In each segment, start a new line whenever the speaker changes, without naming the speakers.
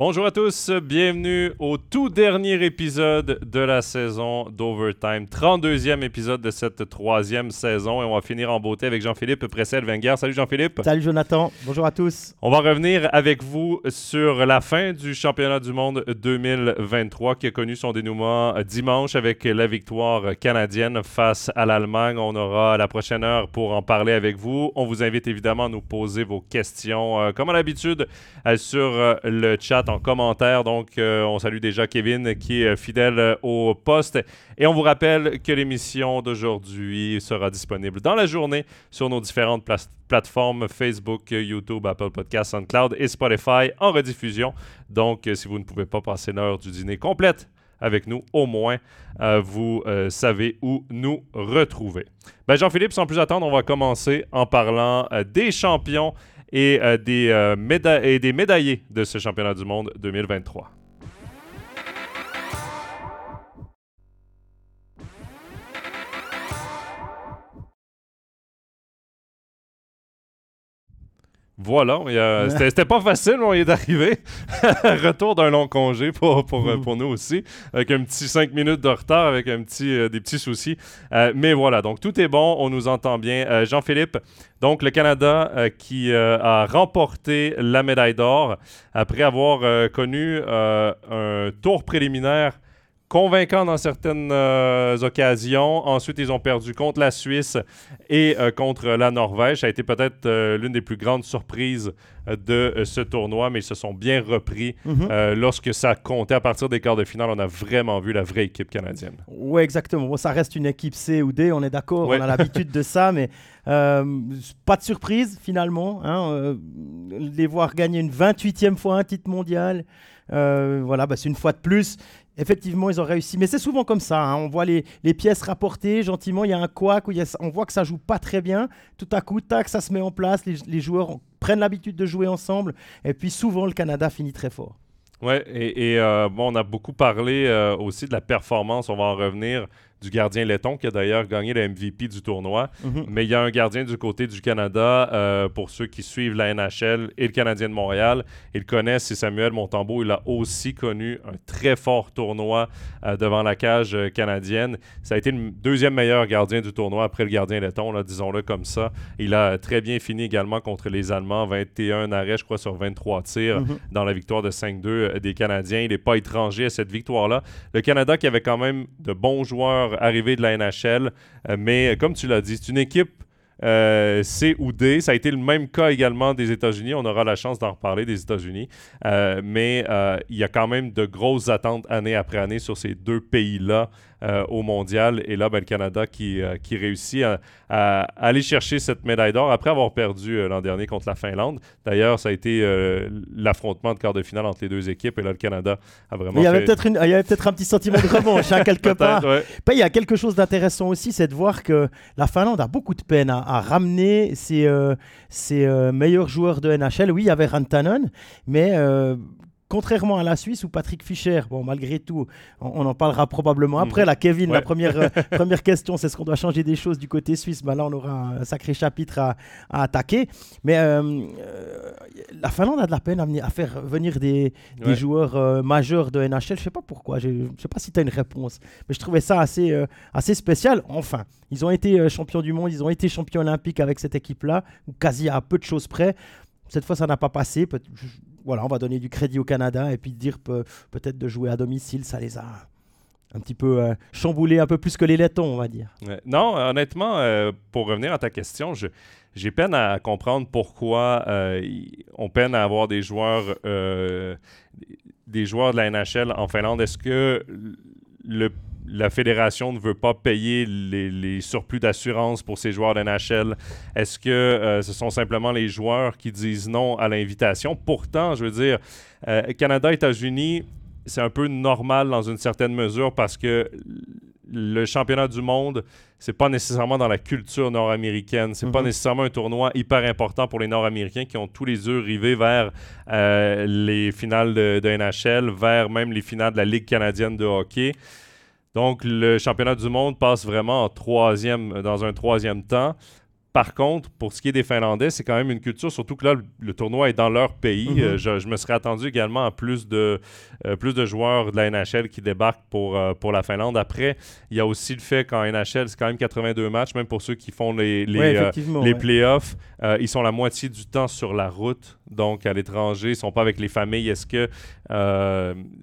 Bonjour à tous, bienvenue au tout dernier épisode de la saison d'Overtime, 32e épisode de cette troisième saison et on va finir en beauté avec Jean-Philippe Pressel-Wenger. Salut Jean-Philippe.
Salut Jonathan, bonjour à tous.
On va revenir avec vous sur la fin du championnat du monde 2023 qui a connu son dénouement dimanche avec la victoire canadienne face à l'Allemagne. On aura la prochaine heure pour en parler avec vous. On vous invite évidemment à nous poser vos questions euh, comme à l'habitude euh, sur euh, le chat en commentaire. Donc, euh, on salue déjà Kevin qui est fidèle euh, au poste. Et on vous rappelle que l'émission d'aujourd'hui sera disponible dans la journée sur nos différentes plateformes Facebook, YouTube, Apple Podcasts, SoundCloud et Spotify en rediffusion. Donc, euh, si vous ne pouvez pas passer l'heure du dîner complète avec nous, au moins, vous savez où nous retrouver. Ben, Jean-Philippe, sans plus attendre, on va commencer en parlant des champions et, euh, des, euh, des médaillés de ce championnat du monde 2023. Voilà, c'était pas facile, on y est arrivé. Retour d'un long congé pour, pour, euh, pour, nous aussi, avec un petit 5 minutes de retard, avec un petit, euh, des petits soucis. Euh, mais voilà, donc tout est bon, on nous entend bien. Jean-Philippe, donc le Canada qui a remporté la médaille d'or après avoir connu un tour préliminaire convaincant dans certaines euh, occasions. Ensuite, ils ont perdu contre la Suisse et euh, contre la Norvège. Ça a été peut-être euh, l'une des plus grandes surprises de ce tournoi, mais ils se sont bien repris mhm. lorsque ça comptait. À partir des quarts de finale, on a vraiment vu la vraie équipe canadienne.
Oui, exactement. ça reste une équipe C ou D, on est d'accord, on a l'habitude de ça, mais pas de surprise finalement. Hein, les voir gagner une 28e fois un titre mondial. voilà, bah, c'est une fois de plus effectivement, ils ont réussi. Mais c'est souvent comme ça. Hein. On voit les, pièces rapportées gentiment. Il y a un couac on voit que ça joue pas très bien. Tout à coup, tac, ça se met en place. Les, joueurs prennent l'habitude de jouer ensemble. Et puis souvent, le Canada finit très fort.
Ouais, et, euh, bon, on a beaucoup parlé euh, aussi de la performance. On va en revenir du gardien letton qui a d'ailleurs gagné le MVP du tournoi. Mhm. Mais il y a un gardien du côté du Canada, euh, pour ceux qui suivent la NHL et le Canadien de Montréal. Ils connaissent, c'est Samuel Montembeau. Il a aussi connu un très fort tournoi euh, devant la cage euh, canadienne. Ça a été le deuxième meilleur gardien du tournoi après le gardien letton, disons-le comme ça. Il a très bien fini également contre les Allemands. 21 arrêts, je crois, sur 23 tirs mhm. dans la victoire de 5-2 des Canadiens. Il n'est pas étranger à cette victoire-là. Le Canada qui avait quand même de bons joueurs arrivé de la NHL. Euh, mais comme tu l'as dit, c'est une équipe euh, C ou D. Ça a été le même cas également des États-Unis. On aura la chance d'en reparler des États-Unis. Euh, mais il y a quand même de grosses attentes année après année sur ces deux pays-là euh, au mondial. Et là, ben, le Canada qui, euh, qui réussit à, aller chercher cette médaille d'or après avoir perdu euh, l'an dernier contre la Finlande. D'ailleurs, ça a été l'affrontement de quart de finale entre les deux équipes. Et là, le Canada a vraiment.
il y avait peut-être peut un petit sentiment de revanche, hein, quelque part. Ben, il y a quelque chose d'intéressant aussi, c'est de voir que la Finlande a beaucoup de peine à, ramener ses, ses meilleurs joueurs de NHL. Oui, il y avait Rantanen, mais contrairement à la Suisse où Patrick Fischer, bon, malgré tout, on, en parlera probablement après. Mhm. La Kevin, la première, euh, première question, c'est ce qu'on doit changer des choses du côté suisse ben Là, on aura un sacré chapitre à, attaquer. Mais euh, euh, la Finlande a de la peine à, faire venir des, joueurs majeurs de NHL. Je ne sais pas pourquoi. Je ne sais pas si tu as une réponse. Mais je trouvais ça assez, assez spécial. Enfin, ils ont été champions du monde, ils ont été champions olympiques avec cette équipe-là, quasi à peu de choses près. Cette fois, ça n'a pas passé voilà, on va donner du crédit au Canada et puis dire peut-être de jouer à domicile, ça les a un petit peu euh, chamboulés, un peu plus que les Lettons, on va dire.
non, honnêtement, euh, pour revenir à ta question, j'ai peine à comprendre pourquoi euh, on peine à avoir des joueurs, des joueurs de la NHL en Finlande. Est-ce que le la fédération ne veut pas payer les, surplus d'assurance pour ces joueurs de NHL? Est-ce que euh, ce sont simplement les joueurs qui disent non à l'invitation? Pourtant, je veux dire, euh, Canada, États-Unis, c'est un peu normal dans une certaine mesure parce que le championnat du monde, c'est pas nécessairement dans la culture nord-américaine. C'est pas mhm. nécessairement un tournoi hyper important pour les Nord-Américains qui ont tous les yeux rivés vers euh, les finales de, de, NHL, vers même les finales de la Ligue canadienne de hockey. Donc, le championnat du monde passe vraiment en troisième, dans un troisième temps. Par contre, pour ce qui est des Finlandais, c'est quand même une culture, surtout que là, le, tournoi est dans leur pays. Mhm. Euh, je, me serais attendu également à plus de, euh, plus de joueurs de la NHL qui débarquent pour, euh, pour la Finlande. Après, il y a aussi le fait qu'en NHL, c'est quand même 82 matchs, même pour ceux qui font les, les, les playoffs. ils sont la moitié du temps sur la route, donc à l'étranger. Ils ne sont pas avec les familles. Est-ce que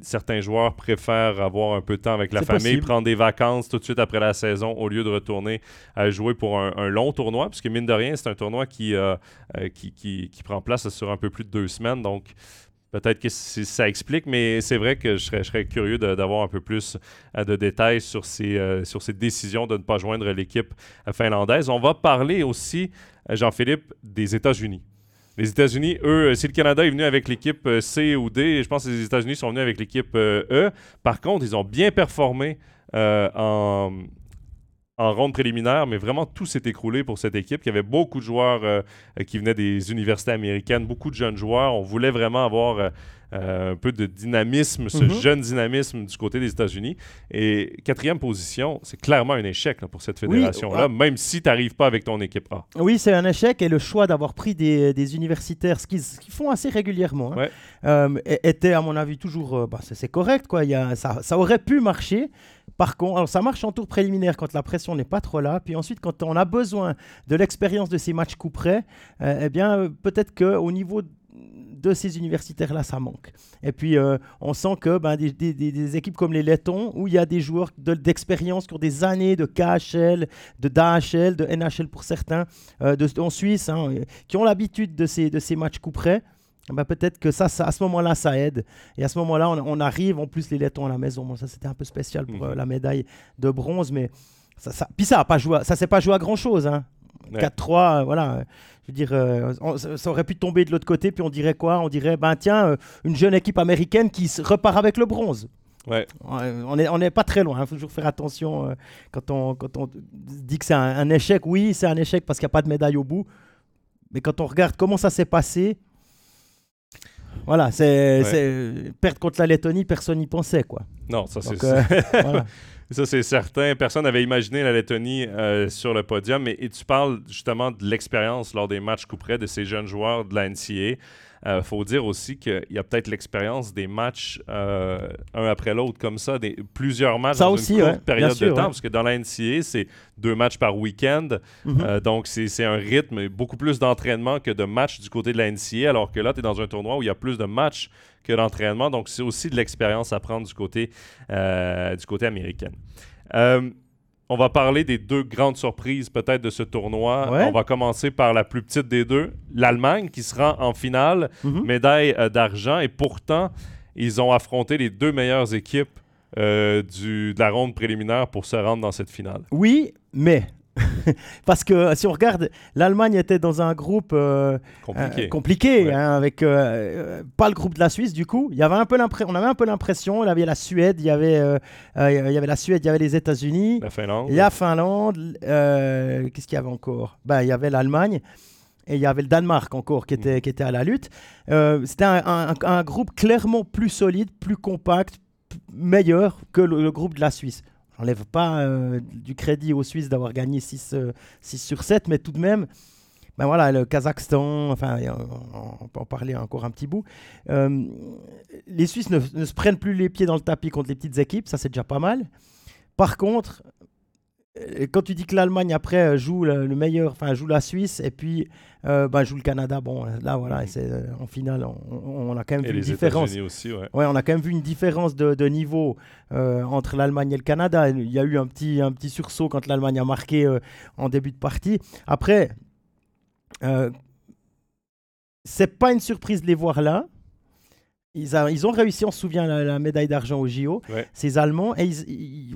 certains joueurs préfèrent avoir un peu de temps avec la famille, prendre des vacances tout de suite après la saison au lieu de retourner à jouer pour un, un long tournoi? Que mine de rien, c'est un tournoi euh, euh, qui, qui, qui, prend place sur un peu plus de deux semaines. Donc, peut-être que ça explique, mais c'est vrai que je serais, je serais curieux d'avoir un peu plus euh, de détails sur ces, sur ces décisions de ne pas joindre l'équipe finlandaise. On va parler aussi, Jean-Philippe, des États-Unis. Les États-Unis, eux, si le Canada est venu avec l'équipe C ou D, je pense que les États-Unis sont venus avec l'équipe E. Par contre, ils ont bien performé en, en ronde préliminaire, mais vraiment tout s'est écroulé pour cette équipe. Il y avait beaucoup de joueurs euh, qui venaient des universités américaines, beaucoup de jeunes joueurs. On voulait vraiment avoir euh, euh, un peu de dynamisme, ce mhm. jeune dynamisme du côté des États-Unis. Et quatrième position, c'est clairement un échec pour cette fédération-là, même si tu n'arrives pas avec ton équipe A.
Oui, c'est un échec et le choix d'avoir pris des, universitaires, ce qu'ils font assez régulièrement, hein, était à mon avis toujours, bah, c'est correct, quoi. Il y a, ça, ça aurait pu marcher. Par contre, ça marche en tour préliminaire quand la pression n'est pas trop là. Puis ensuite, quand on a besoin de l'expérience de ces matchs coup près, euh, eh bien, euh, peut-être qu'au niveau de ces universitaires-là, ça manque. Et puis, euh, on sent que ben, des, équipes comme les Lettons, où il y a des joueurs d'expérience qui ont des années de KHL, de DHL, de NHL pour certains, en Suisse, hein, qui ont l'habitude de ces, de ces matchs coup près, bah, peut-être que ça, à ce moment-là, ça aide. Et à ce moment-là, on, arrive, en plus, les Lettons à la maison. Bon, ça, c'était un peu spécial pour euh, mhm. la médaille de bronze, mais ça, ça... puis ça a pas joué, ça s'est pas joué à grand-chose. Hein. 4-3, euh, voilà. Je veux dire, euh, ça aurait pu tomber de l'autre côté, puis on dirait quoi? On dirait, ben tiens, une jeune équipe américaine qui repart avec le bronze.
Ouais.
On n'est on est pas très loin. Il hein. faut toujours faire attention quand, on, quand on dit que c'est un, un, échec. Oui, c'est un échec parce qu'il n'y a pas de médaille au bout. Mais quand on regarde comment ça s'est passé, voilà, c'est perdre contre la Lettonie, personne n'y pensait quoi.
Non, ça c'est euh, ça c'est certain. Personne n'avait imaginé la Lettonie euh, sur le podium. Et, et, tu parles justement de l'expérience lors des matchs coup près de ces jeunes joueurs de la NCA. Il euh, faut dire aussi qu'il y a peut-être l'expérience des matchs euh, un après l'autre comme ça, des, plusieurs matchs
dans une
courte période de temps, parce que dans la NCA, c'est deux matchs par week-end. Mhm. Euh, donc, c'est un rythme, beaucoup plus d'entraînement que de matchs du côté de la NCA, alors que là, tu es dans un tournoi où il y a plus de matchs que d'entraînement. Donc, c'est aussi de l'expérience à prendre du côté, du côté américain. On va parler des deux grandes surprises peut-être de ce tournoi. On va commencer par la plus petite des deux, l'Allemagne qui sera en finale, mhm. médaille euh, d'argent. Et pourtant, ils ont affronté les deux meilleures équipes euh, du, de la ronde préliminaire pour se rendre dans cette finale.
Oui, mais Parce que si on regarde, l'Allemagne était dans un groupe euh, compliqué, euh, hein, avec euh, pas le groupe de la Suisse du coup. Il y avait un peu on avait un peu l'impression, il y avait la Suède, il y avait, il y avait la Suède, il y avait les États-Unis,
la Finlande,
la Finlande. Qu'est-ce qu'il y avait encore? Ben il y avait l'Allemagne. Et il y avait le Danemark encore qui était, mm. qui était à la lutte. C'était un, groupe clairement plus solide, plus compact, meilleur que le groupe de la Suisse n'enlève pas euh, du crédit aux Suisses d'avoir gagné 6, 6 euh, sur 7, mais tout de même, ben voilà, le Kazakhstan, enfin, on, peut en parler encore un petit bout. Euh, les Suisses ne, ne, se prennent plus les pieds dans le tapis contre les petites équipes, ça c'est déjà pas mal. Par contre, quand tu dis que l'Allemagne après euh, joue le, meilleur, enfin joue la Suisse et puis euh, bah, joue le Canada, bon là voilà, c'est euh, en finale on, a quand même vu une différence.
Aussi, ouais.
on a quand même vu une différence de, niveau entre l'Allemagne et le Canada. Il y a eu un petit un petit sursaut quand l'Allemagne a marqué en début de partie. Après, c'est pas une surprise de les voir là. Ils, ont réussi, on se souvient, la, médaille d'argent au JO, ces Allemands. Et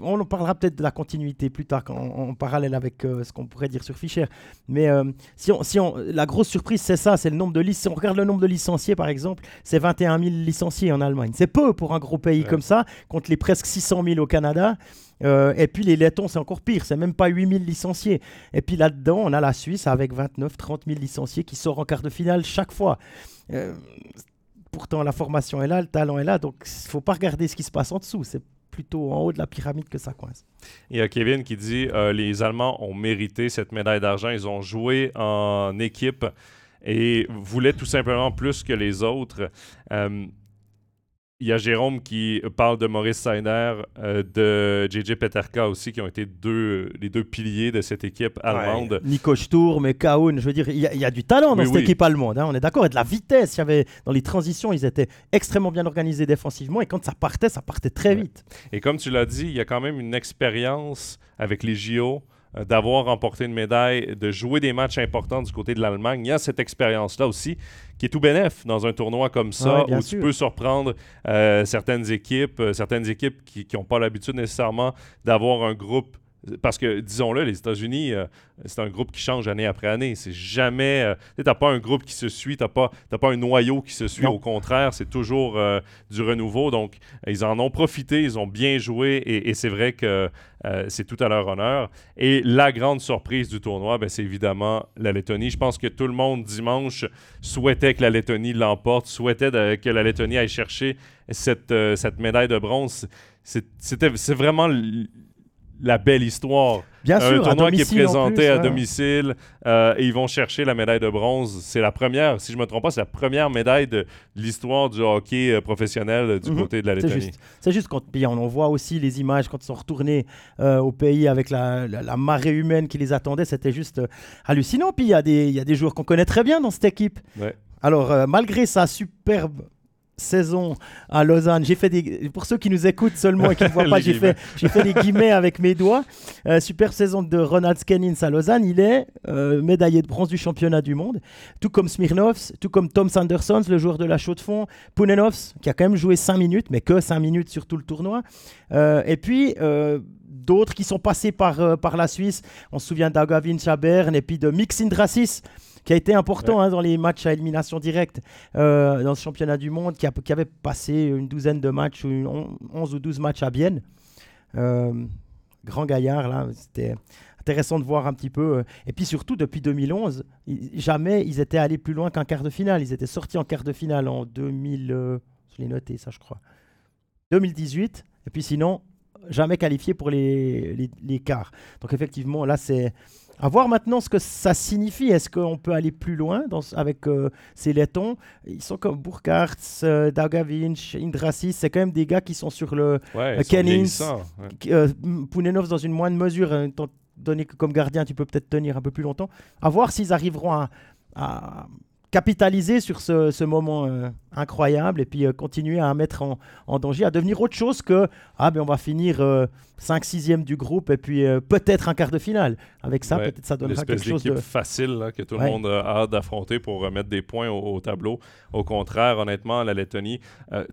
on en parlera peut-être de la continuité plus tard, en, parallèle avec euh, ce qu'on pourrait dire sur Fischer. Mais euh, si on, si on, la grosse surprise, c'est ça, c'est le nombre de licenciés. on regarde le nombre de licenciés, par exemple, c'est 21 000 licenciés en Allemagne. C'est peu pour un gros pays comme ça, contre les presque 600 000 au Canada. Euh, et puis les Lettons, c'est encore pire, c'est même pas 8000 licenciés. Et puis là-dedans, on a la Suisse avec 29, 30 000 licenciés qui sort en quart de finale chaque fois pourtant la formation est là, le talent est là, donc il faut pas regarder ce qui se passe en dessous. C'est plutôt en haut de la pyramide que ça coince.
Il y a Kevin qui dit euh, les Allemands ont mérité cette médaille d'argent. Ils ont joué en équipe et voulaient tout simplement plus que les autres. Euh, il y a Jérôme qui parle de Maurice Seiner, euh, de JJ Peterka aussi, qui ont été deux, les deux piliers de cette équipe allemande.
Nico Sturm et Kaun, je veux dire, il y, a, du talent dans cette équipe allemande, hein, on est d'accord, et de la vitesse. Il y avait, dans les transitions, ils étaient extrêmement bien organisés défensivement, et quand ça partait, ça partait très vite.
Et comme tu l'as dit, il y a quand même une expérience avec les JO euh, d'avoir remporté une médaille, de jouer des matchs importants du côté de l'Allemagne. Il y a cette expérience-là aussi qui est tout bénéf dans un tournoi comme ça, où tu peux surprendre euh, certaines équipes, euh, certaines équipes qui n'ont pas l'habitude nécessairement d'avoir un groupe parce que, disons-le, les États-Unis, euh, c'est un groupe qui change année après année. C'est jamais. Euh, tu n'as pas un groupe qui se suit, tu n'as pas, pas un noyau qui se suit. Au contraire, c'est toujours euh, du renouveau. Donc, ils en ont profité, ils ont bien joué et, c'est vrai que c'est tout à leur honneur. Et la grande surprise du tournoi, ben, c'est évidemment la Lettonie. Je pense que tout le monde dimanche souhaitait que la Lettonie l'emporte, souhaitait que la Lettonie aille chercher cette, cette médaille de bronze. C'est vraiment la belle histoire.
Bien sûr,
un tournoi qui est présenté à domicile euh, et ils vont chercher la médaille de bronze. C'est la première, si je ne me trompe pas, c'est la première médaille de l'histoire du hockey euh, professionnel du mhm. côté de la Lettonie.
C'est juste, quand on voit aussi les images quand ils sont retournés euh, au pays avec la, marée humaine qui les attendait, c'était juste hallucinant. Puis il y, a des, y a des joueurs qu'on connaît très bien dans cette équipe. Alors, malgré sa superbe saison à Lausanne. J'ai fait des pour ceux qui nous écoutent seulement et qui ne voient pas, j'ai fait j'ai fait des guillemets avec mes doigts. Euh, super saison de Ronald Skennins à Lausanne. Il est euh, médaillé de bronze du championnat du monde, tout comme Smirnovs, tout comme Tom Sanderson, le joueur de la chaux de fond, Punenovs qui a quand même joué 5 minutes, mais que 5 minutes sur tout le tournoi. Euh, et puis d'autres qui sont passés par, par la Suisse. On se souvient d'Agavin Chabern et puis de Mixindrasis qui a été important hein, dans les matchs à élimination directe euh, dans ce championnat du monde, qui, avait passé une douzaine de matchs, une 11 ou 12 matchs à Bienne. Euh, grand gaillard, là, c'était intéressant de voir un petit peu. Euh, et puis surtout, depuis 2011, jamais ils étaient allés plus loin qu'un quart de finale. Ils étaient sortis en quart de finale en 2000, je l'ai noté ça je crois, 2018. Et puis sinon, jamais qualifié pour les, les, les quarts. Donc effectivement, là, c'est à voir maintenant ce que ça signifie. Est-ce qu'on peut aller plus loin dans, avec euh, ces lettons Ils sont comme Burkhardt, euh, Dagavinch, Indrasis. C'est quand même des gars qui sont sur le
ouais, euh,
euh Pounenovs dans une moindre mesure, étant donné que comme gardien, tu peux peut-être tenir un peu plus longtemps. À voir s'ils arriveront à capitaliser sur ce, moment euh, incroyable et puis euh, continuer à mettre en, danger, à devenir autre chose que ah ben on va finir 5 euh, 6 du groupe et puis peut-être un quart de finale. Avec ça, peut-être ça donnera quelque chose de
facile que tout le monde a hâte d'affronter pour remettre des points au, tableau. Au contraire, honnêtement, la Lettonie,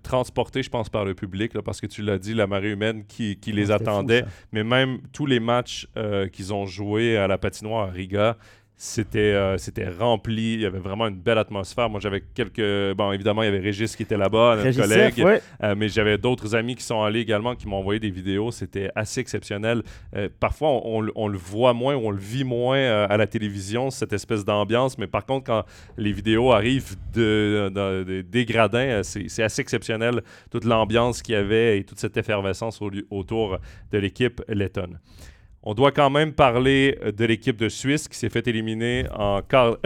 transportée, je pense, par le public, parce que tu l'as dit, la marée humaine qui, les attendait, mais même tous les matchs qu'ils ont joués à la patinoire à Riga, c'était euh, c'était rempli, il y avait vraiment une belle atmosphère. Moi, j'avais quelques. Bon, évidemment, il y avait Régis qui était là-bas, notre collègue. Euh, mais j'avais d'autres amis qui sont allés également, qui m'ont envoyé des vidéos. C'était assez exceptionnel. Euh, parfois, on, le voit moins, on le vit moins à la télévision, cette espèce d'ambiance. Mais par contre, quand les vidéos arrivent de, des gradins, c'est assez exceptionnel, toute l'ambiance qu'il y avait et toute cette effervescence autour de l'équipe lettonne. On doit quand même parler euh, de l'équipe de Suisse qui s'est fait éliminer en quart.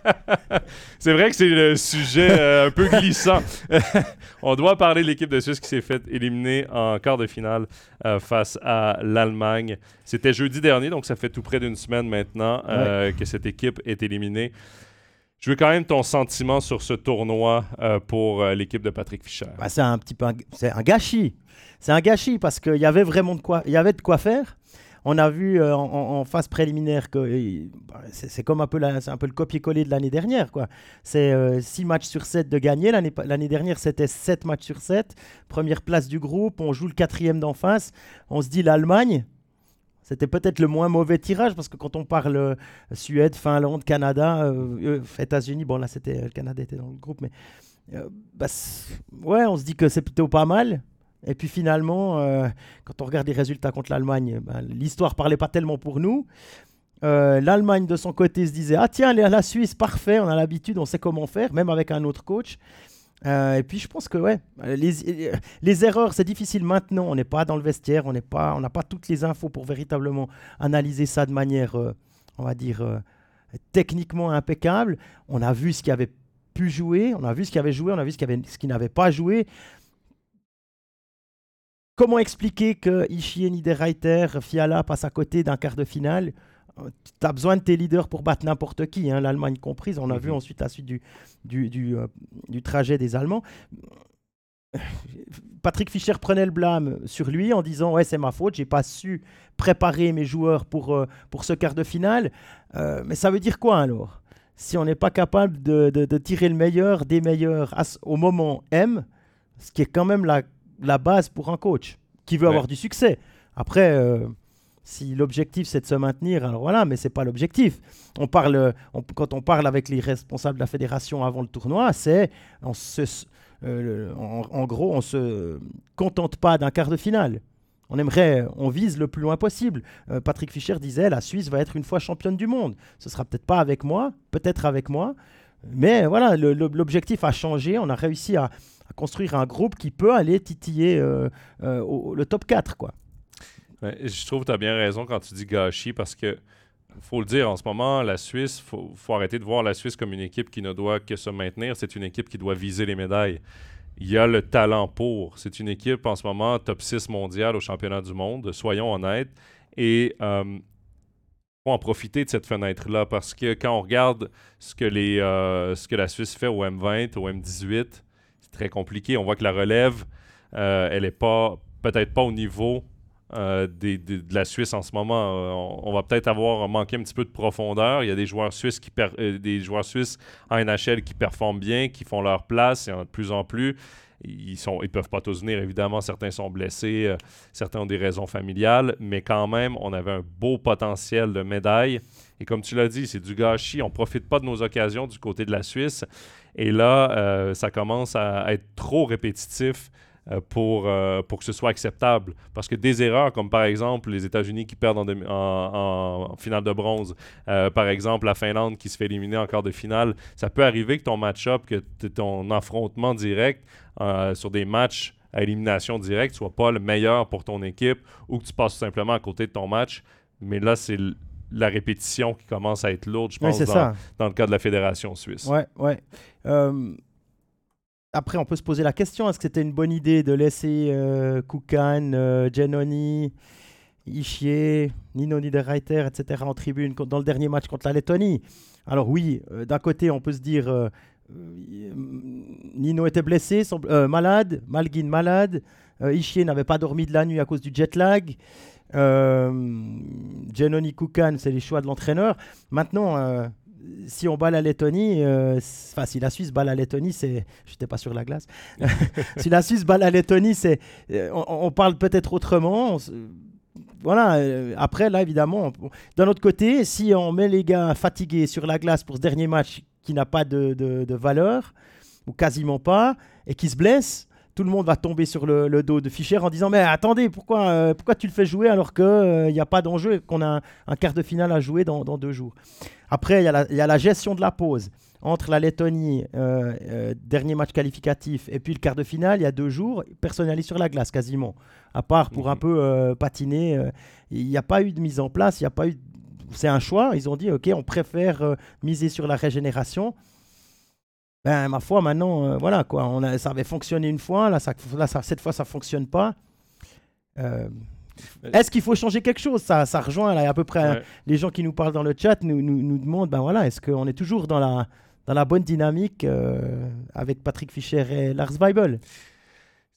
c'est vrai que c'est le sujet euh, un peu glissant. On doit parler de l'équipe de Suisse qui s'est fait éliminer en quart de finale euh, face à l'Allemagne. C'était jeudi dernier, donc ça fait tout près d'une semaine maintenant que cette équipe est éliminée. Je veux quand même ton sentiment sur ce tournoi pour l'équipe de Patrick Fischer.
Bah, c'est un petit peu c'est un gâchis. C'est un gâchis parce qu'il y avait vraiment de quoi, il y avait de quoi faire. On a vu euh, en, phase préliminaire que euh, bah, c'est comme un peu, un peu le copier-coller de l'année dernière. C'est 6 euh, matchs sur 7 de gagner. L'année dernière, c'était 7 matchs sur 7. Première place du groupe. On joue le quatrième d'en face. On se dit l'Allemagne. C'était peut-être le moins mauvais tirage parce que quand on parle Suède, Finlande, Canada, États-Unis, bon là c'était le Canada était dans le groupe, mais bah, ouais, on se dit que c'est plutôt pas mal. Et puis finalement, euh, quand on regarde les résultats contre l'Allemagne, ben, l'histoire parlait pas tellement pour nous. Euh, L'Allemagne, de son côté, se disait Ah, tiens, la Suisse, parfait, on a l'habitude, on sait comment faire, même avec un autre coach. Euh, et puis je pense que ouais, les, les erreurs, c'est difficile maintenant. On n'est pas dans le vestiaire, on n'a pas toutes les infos pour véritablement analyser ça de manière, on va dire, techniquement impeccable. On a vu ce qui avait pu jouer, on a vu ce qui avait joué, on a vu ce qui, ce qui n'avait pas joué. Comment expliquer que Ishii Niederreiter, Fiala passe à côté d'un quart de finale? Tu as besoin de tes leaders pour battre n'importe qui, hein, l'Allemagne comprise. On a vu mhm. ensuite la suite du, du, euh, du, trajet des Allemands. Patrick Fischer prenait le blâme sur lui en disant ouais c'est ma faute j'ai pas su préparer mes joueurs pour, euh, pour ce quart de finale euh, mais ça veut dire quoi alors? Si on n'est pas capable de, de, tirer le meilleur des meilleurs au moment M ce qui est quand même la, la base pour un coach qui veut avoir du succès après si l'objectif c'est de se maintenir, alors voilà, mais c'est pas l'objectif. On parle, quand on parle avec les responsables de la fédération avant le tournoi, c'est euh, en, gros, on se contente pas d'un quart de finale. On aimerait, on vise le plus loin possible. Euh, Patrick Fischer disait, la Suisse va être une fois championne du monde. Ce sera peut-être pas avec moi, peut-être avec moi, mais voilà, l'objectif a changé. On a réussi à, construire un groupe qui peut aller titiller euh, le top 4, quoi
je trouve que tu as bien raison quand tu dis gâchis parce que faut le dire, en ce moment, la Suisse, il faut, arrêter de voir la Suisse comme une équipe qui ne doit que se maintenir. C'est une équipe qui doit viser les médailles. Il y a le talent pour. C'est une équipe en ce moment top 6 mondial au championnat du monde, soyons honnêtes. Et il euh, faut en profiter de cette fenêtre-là parce que quand on regarde ce que, les, euh, ce que la Suisse fait au M20, au M18, c'est très compliqué. On voit que la relève, euh, elle n'est pas peut-être pas au niveau euh, de la Suisse en ce moment. Euh, on, va peut-être avoir manqué un petit peu de profondeur. Il y a des joueurs suisses qui des joueurs suisses en NHL qui performent bien, qui font leur place. Il en de plus en plus. Ils ne ils peuvent pas tous venir, évidemment. Certains sont blessés, certains ont des raisons familiales, mais quand même, on avait un beau potentiel de médaille. Et comme tu l'as dit, c'est du gâchis. On ne profite pas de nos occasions du côté de la Suisse. Et là, ça commence à être trop répétitif. Euh, pour, euh, pour que ce soit acceptable. Parce que des erreurs, comme par exemple les États-Unis qui perdent en, finale de bronze, euh, par exemple la Finlande qui se fait éliminer en quart de finale, ça peut arriver que ton match-up, que ton affrontement direct sur des matchs à élimination directe soit pas le meilleur pour ton équipe ou que tu passes simplement à côté de ton match. Mais là, c'est la répétition qui commence à être lourde, je pense, dans, dans, le cas de la Fédération suisse.
Ouais, ouais. Après, on peut se poser la question est-ce que c'était une bonne idée de laisser euh, Kukan, euh, Genoni, Ishier, Nino Niederreiter, etc. en tribune dans le dernier match contre la Lettonie? Alors, oui, euh, d'un côté, on peut se dire euh, Nino était blessé, malade, Malguin malade, Ishier n'avait pas dormi de la nuit à cause du jet lag. Genoni Kukan, c'est les choix de l'entraîneur. Maintenant, si on bat la Lettonie, euh, enfin si la Suisse bat la Lettonie, c'est, j'étais pas sur la glace. si la Suisse bat la Lettonie, c'est, euh, on, parle peut-être autrement. voilà. Euh, après, là, évidemment, d'un autre côté, si on met les gars fatigués sur la glace pour ce dernier match qui n'a pas de, de valeur ou quasiment pas et qui se blessent, tout le monde va tomber sur le, dos de Fischer en disant Mais attendez, pourquoi, euh, pourquoi tu le fais jouer alors qu'il n'y euh, a pas d'enjeu et qu'on a un, quart de finale à jouer dans, deux jours? Après, il y, y, a la gestion de la pause. Entre la Lettonie, euh, dernier match qualificatif, et puis le quart de finale, il y a deux jours, personne n'est sur la glace quasiment. À part pour un mhm. peu patiner. Il n'y a pas eu de mise en place, il n'y a pas eu. C'est un choix. Ils ont dit Ok, on préfère miser sur la régénération ben, ma foi, maintenant, euh, voilà, quoi. On a, ça avait fonctionné une fois, là, ça, là cette fois, ça fonctionne pas. Euh, est-ce qu'il faut changer quelque chose? Ça, ça rejoint là, à peu près les gens qui nous parlent dans le chat nous, nous, nous demandent ben voilà, est-ce qu'on est toujours dans la, dans la bonne dynamique euh, avec Patrick Fischer et Lars Weibel?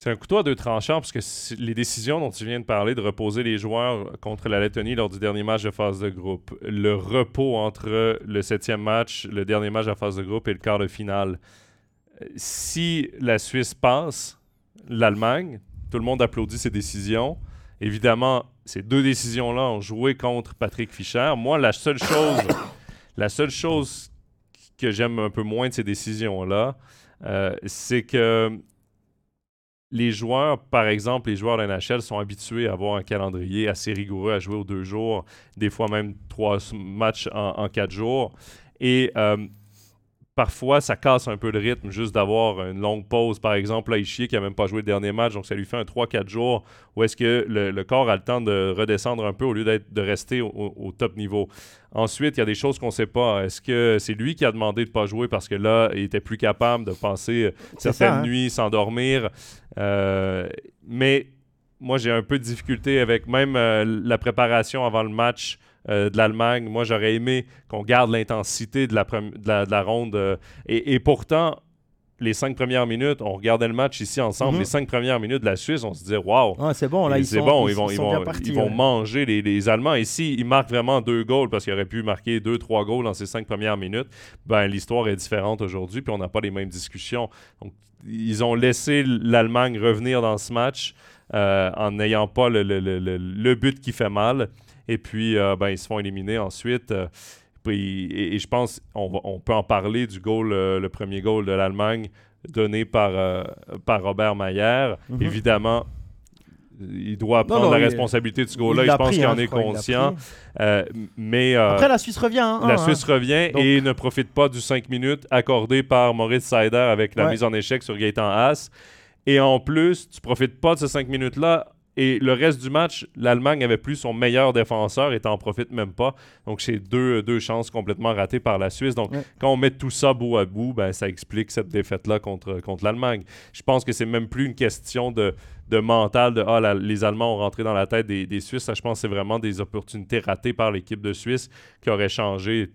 C'est un couteau à deux tranchants parce que les décisions dont tu viens de parler de reposer les joueurs contre la Lettonie lors du dernier match de phase de groupe, le repos entre le septième match, le dernier match de phase de groupe et le quart de finale. Si la Suisse passe, l'Allemagne, tout le monde applaudit ces décisions. Évidemment, ces deux décisions-là ont joué contre Patrick Fischer. Moi, la seule chose, la seule chose que j'aime un peu moins de ces décisions-là, euh, c'est que les joueurs, par exemple, les joueurs de NHL sont habitués à avoir un calendrier assez rigoureux à jouer aux deux jours, des fois même trois matchs en, quatre jours. Et euh, parfois, ça casse un peu le rythme juste d'avoir une longue pause. Par exemple, là, qui n'a même pas joué le dernier match, donc ça lui fait un 3-4 jours où est-ce que le, corps a le temps de redescendre un peu au lieu de rester au, top niveau. Ensuite, il y a des choses qu'on ne sait pas. Est-ce que c'est lui qui a demandé de ne pas jouer parce que là, il était plus capable de passer certaines hein? nuits, s'endormir? Euh, mais moi, j'ai un peu de difficulté avec même euh, la préparation avant le match. Euh, de l'Allemagne. Moi, j'aurais aimé qu'on garde l'intensité de la, de la, ronde. Euh, et, pourtant, les cinq premières minutes, on regardait le match ici ensemble. Les cinq premières minutes de la Suisse, on se disait waouh,
ah, c'est bon, là, ils, sont,
bon, ils, vont, ils, vont, ils vont manger les, Allemands. Ici, ils marquent vraiment deux goals parce qu'ils auraient pu marquer deux, trois goals dans ces cinq premières minutes. Ben, l'histoire est différente aujourd'hui, puis on n'a pas les mêmes discussions. Donc, ils ont laissé l'Allemagne revenir dans ce match. Euh, en n'ayant pas le, le, le, le, but qui fait mal. Et puis, euh, ben, ils se font éliminer ensuite. Euh, et, je pense on, on peut en parler du goal, euh, le premier goal de l'Allemagne donné par, par Robert Mayer. Mhm. Évidemment, il doit prendre la responsabilité de ce goal-là. Je pense qu'il en hein, est conscient. mais
Après, la Suisse revient. Hein,
la Suisse revient et ne profite pas du 5 minutes accordé par Maurice Seider avec la mise en échec sur Gaëtan Haas. Et en plus, tu profites pas de ces 5 minutes-là et le reste du match, l'Allemagne avait plus son meilleur défenseur et t'en profites même pas. Donc, c'est deux, deux chances complètement ratées par la Suisse. Donc, quand on met tout ça bout à bout, ben, ça explique cette défaite-là contre, contre l'Allemagne. Je pense que c'est même plus une question de, de mental, de ah, les Allemands ont rentré dans la tête des, des Suisses. Ça, je pense que c'est vraiment des opportunités ratées par l'équipe de Suisse qui auraient changé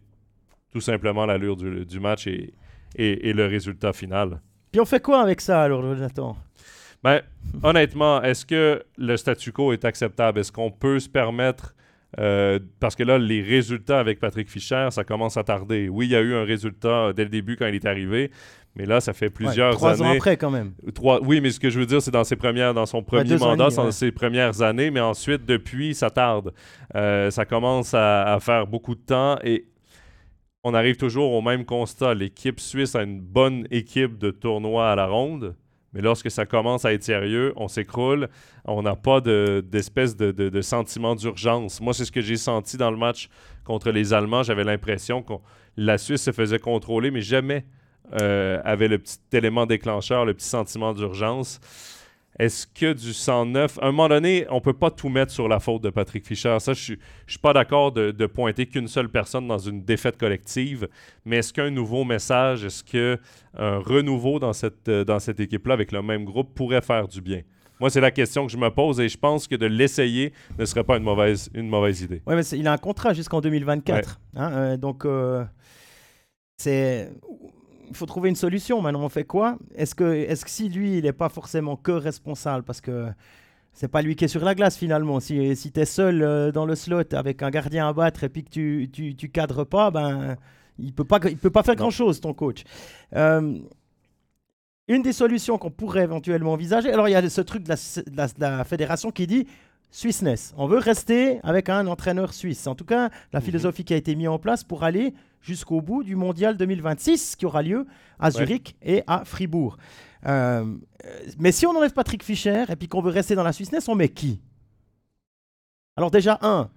tout simplement l'allure du, du match et, et, et le résultat final.
Puis on fait quoi avec ça alors, Jonathan?
Ben, honnêtement, est-ce que le statu quo est acceptable? Est-ce qu'on peut se permettre euh, parce que là, les résultats avec Patrick Fischer, ça commence à tarder. Oui, il y a eu un résultat dès le début quand il est arrivé, mais là, ça fait plusieurs
trois
années.
Trois ans après, quand même.
Trois, oui, mais ce que je veux dire, c'est dans ses premières, dans son premier mandat, dans ses premières années, mais ensuite, depuis, ça tarde. Euh, ça commence à, à, faire beaucoup de temps et on arrive toujours au même constat. L'équipe suisse a une bonne équipe de tournoi à la ronde. Mais lorsque ça commence à être sérieux, on s'écroule. On n'a pas d'espèce de, sentiment d'urgence. Moi, c'est ce que j'ai senti dans le match contre les Allemands. J'avais l'impression que la Suisse se faisait contrôler, mais jamais euh, avait le petit élément déclencheur, le petit sentiment d'urgence. Est-ce que du 109, à un moment donné, on ne peut pas tout mettre sur la faute de Patrick Fischer. Ça, je ne suis pas d'accord de, pointer qu'une seule personne dans une défaite collective. Mais est-ce qu'un nouveau message, est-ce qu'un renouveau dans cette, euh, dans cette équipe-là avec le même groupe pourrait faire du bien? Moi, c'est la question que je me pose et je pense que de l'essayer ne serait pas une mauvaise, une mauvaise idée.
Oui, mais il a un contrat jusqu'en 2024. Hein, euh, donc, euh, c'est il faut trouver une solution. Maintenant, on fait quoi? Est-ce que, est que si lui, il n'est pas forcément que responsable parce que c'est pas lui qui est sur la glace finalement. Si, si tu es seul euh, dans le slot avec un gardien à battre et puis que tu, tu, tu cadres pas, ben, il peut pas, il peut pas faire grand-chose, ton coach. Euh, une des solutions qu'on pourrait éventuellement envisager, alors il y a ce truc de la, de la fédération qui dit Swissness. On veut rester avec un entraîneur suisse. En tout cas, la mhm. philosophie qui a été mise en place pour aller jusqu'au bout du mondial 2026 qui aura lieu à Zurich et à Fribourg. Euh, mais si on enlève Patrick Fischer et puis qu'on veut rester dans la Swissness, on met qui? Alors déjà, un,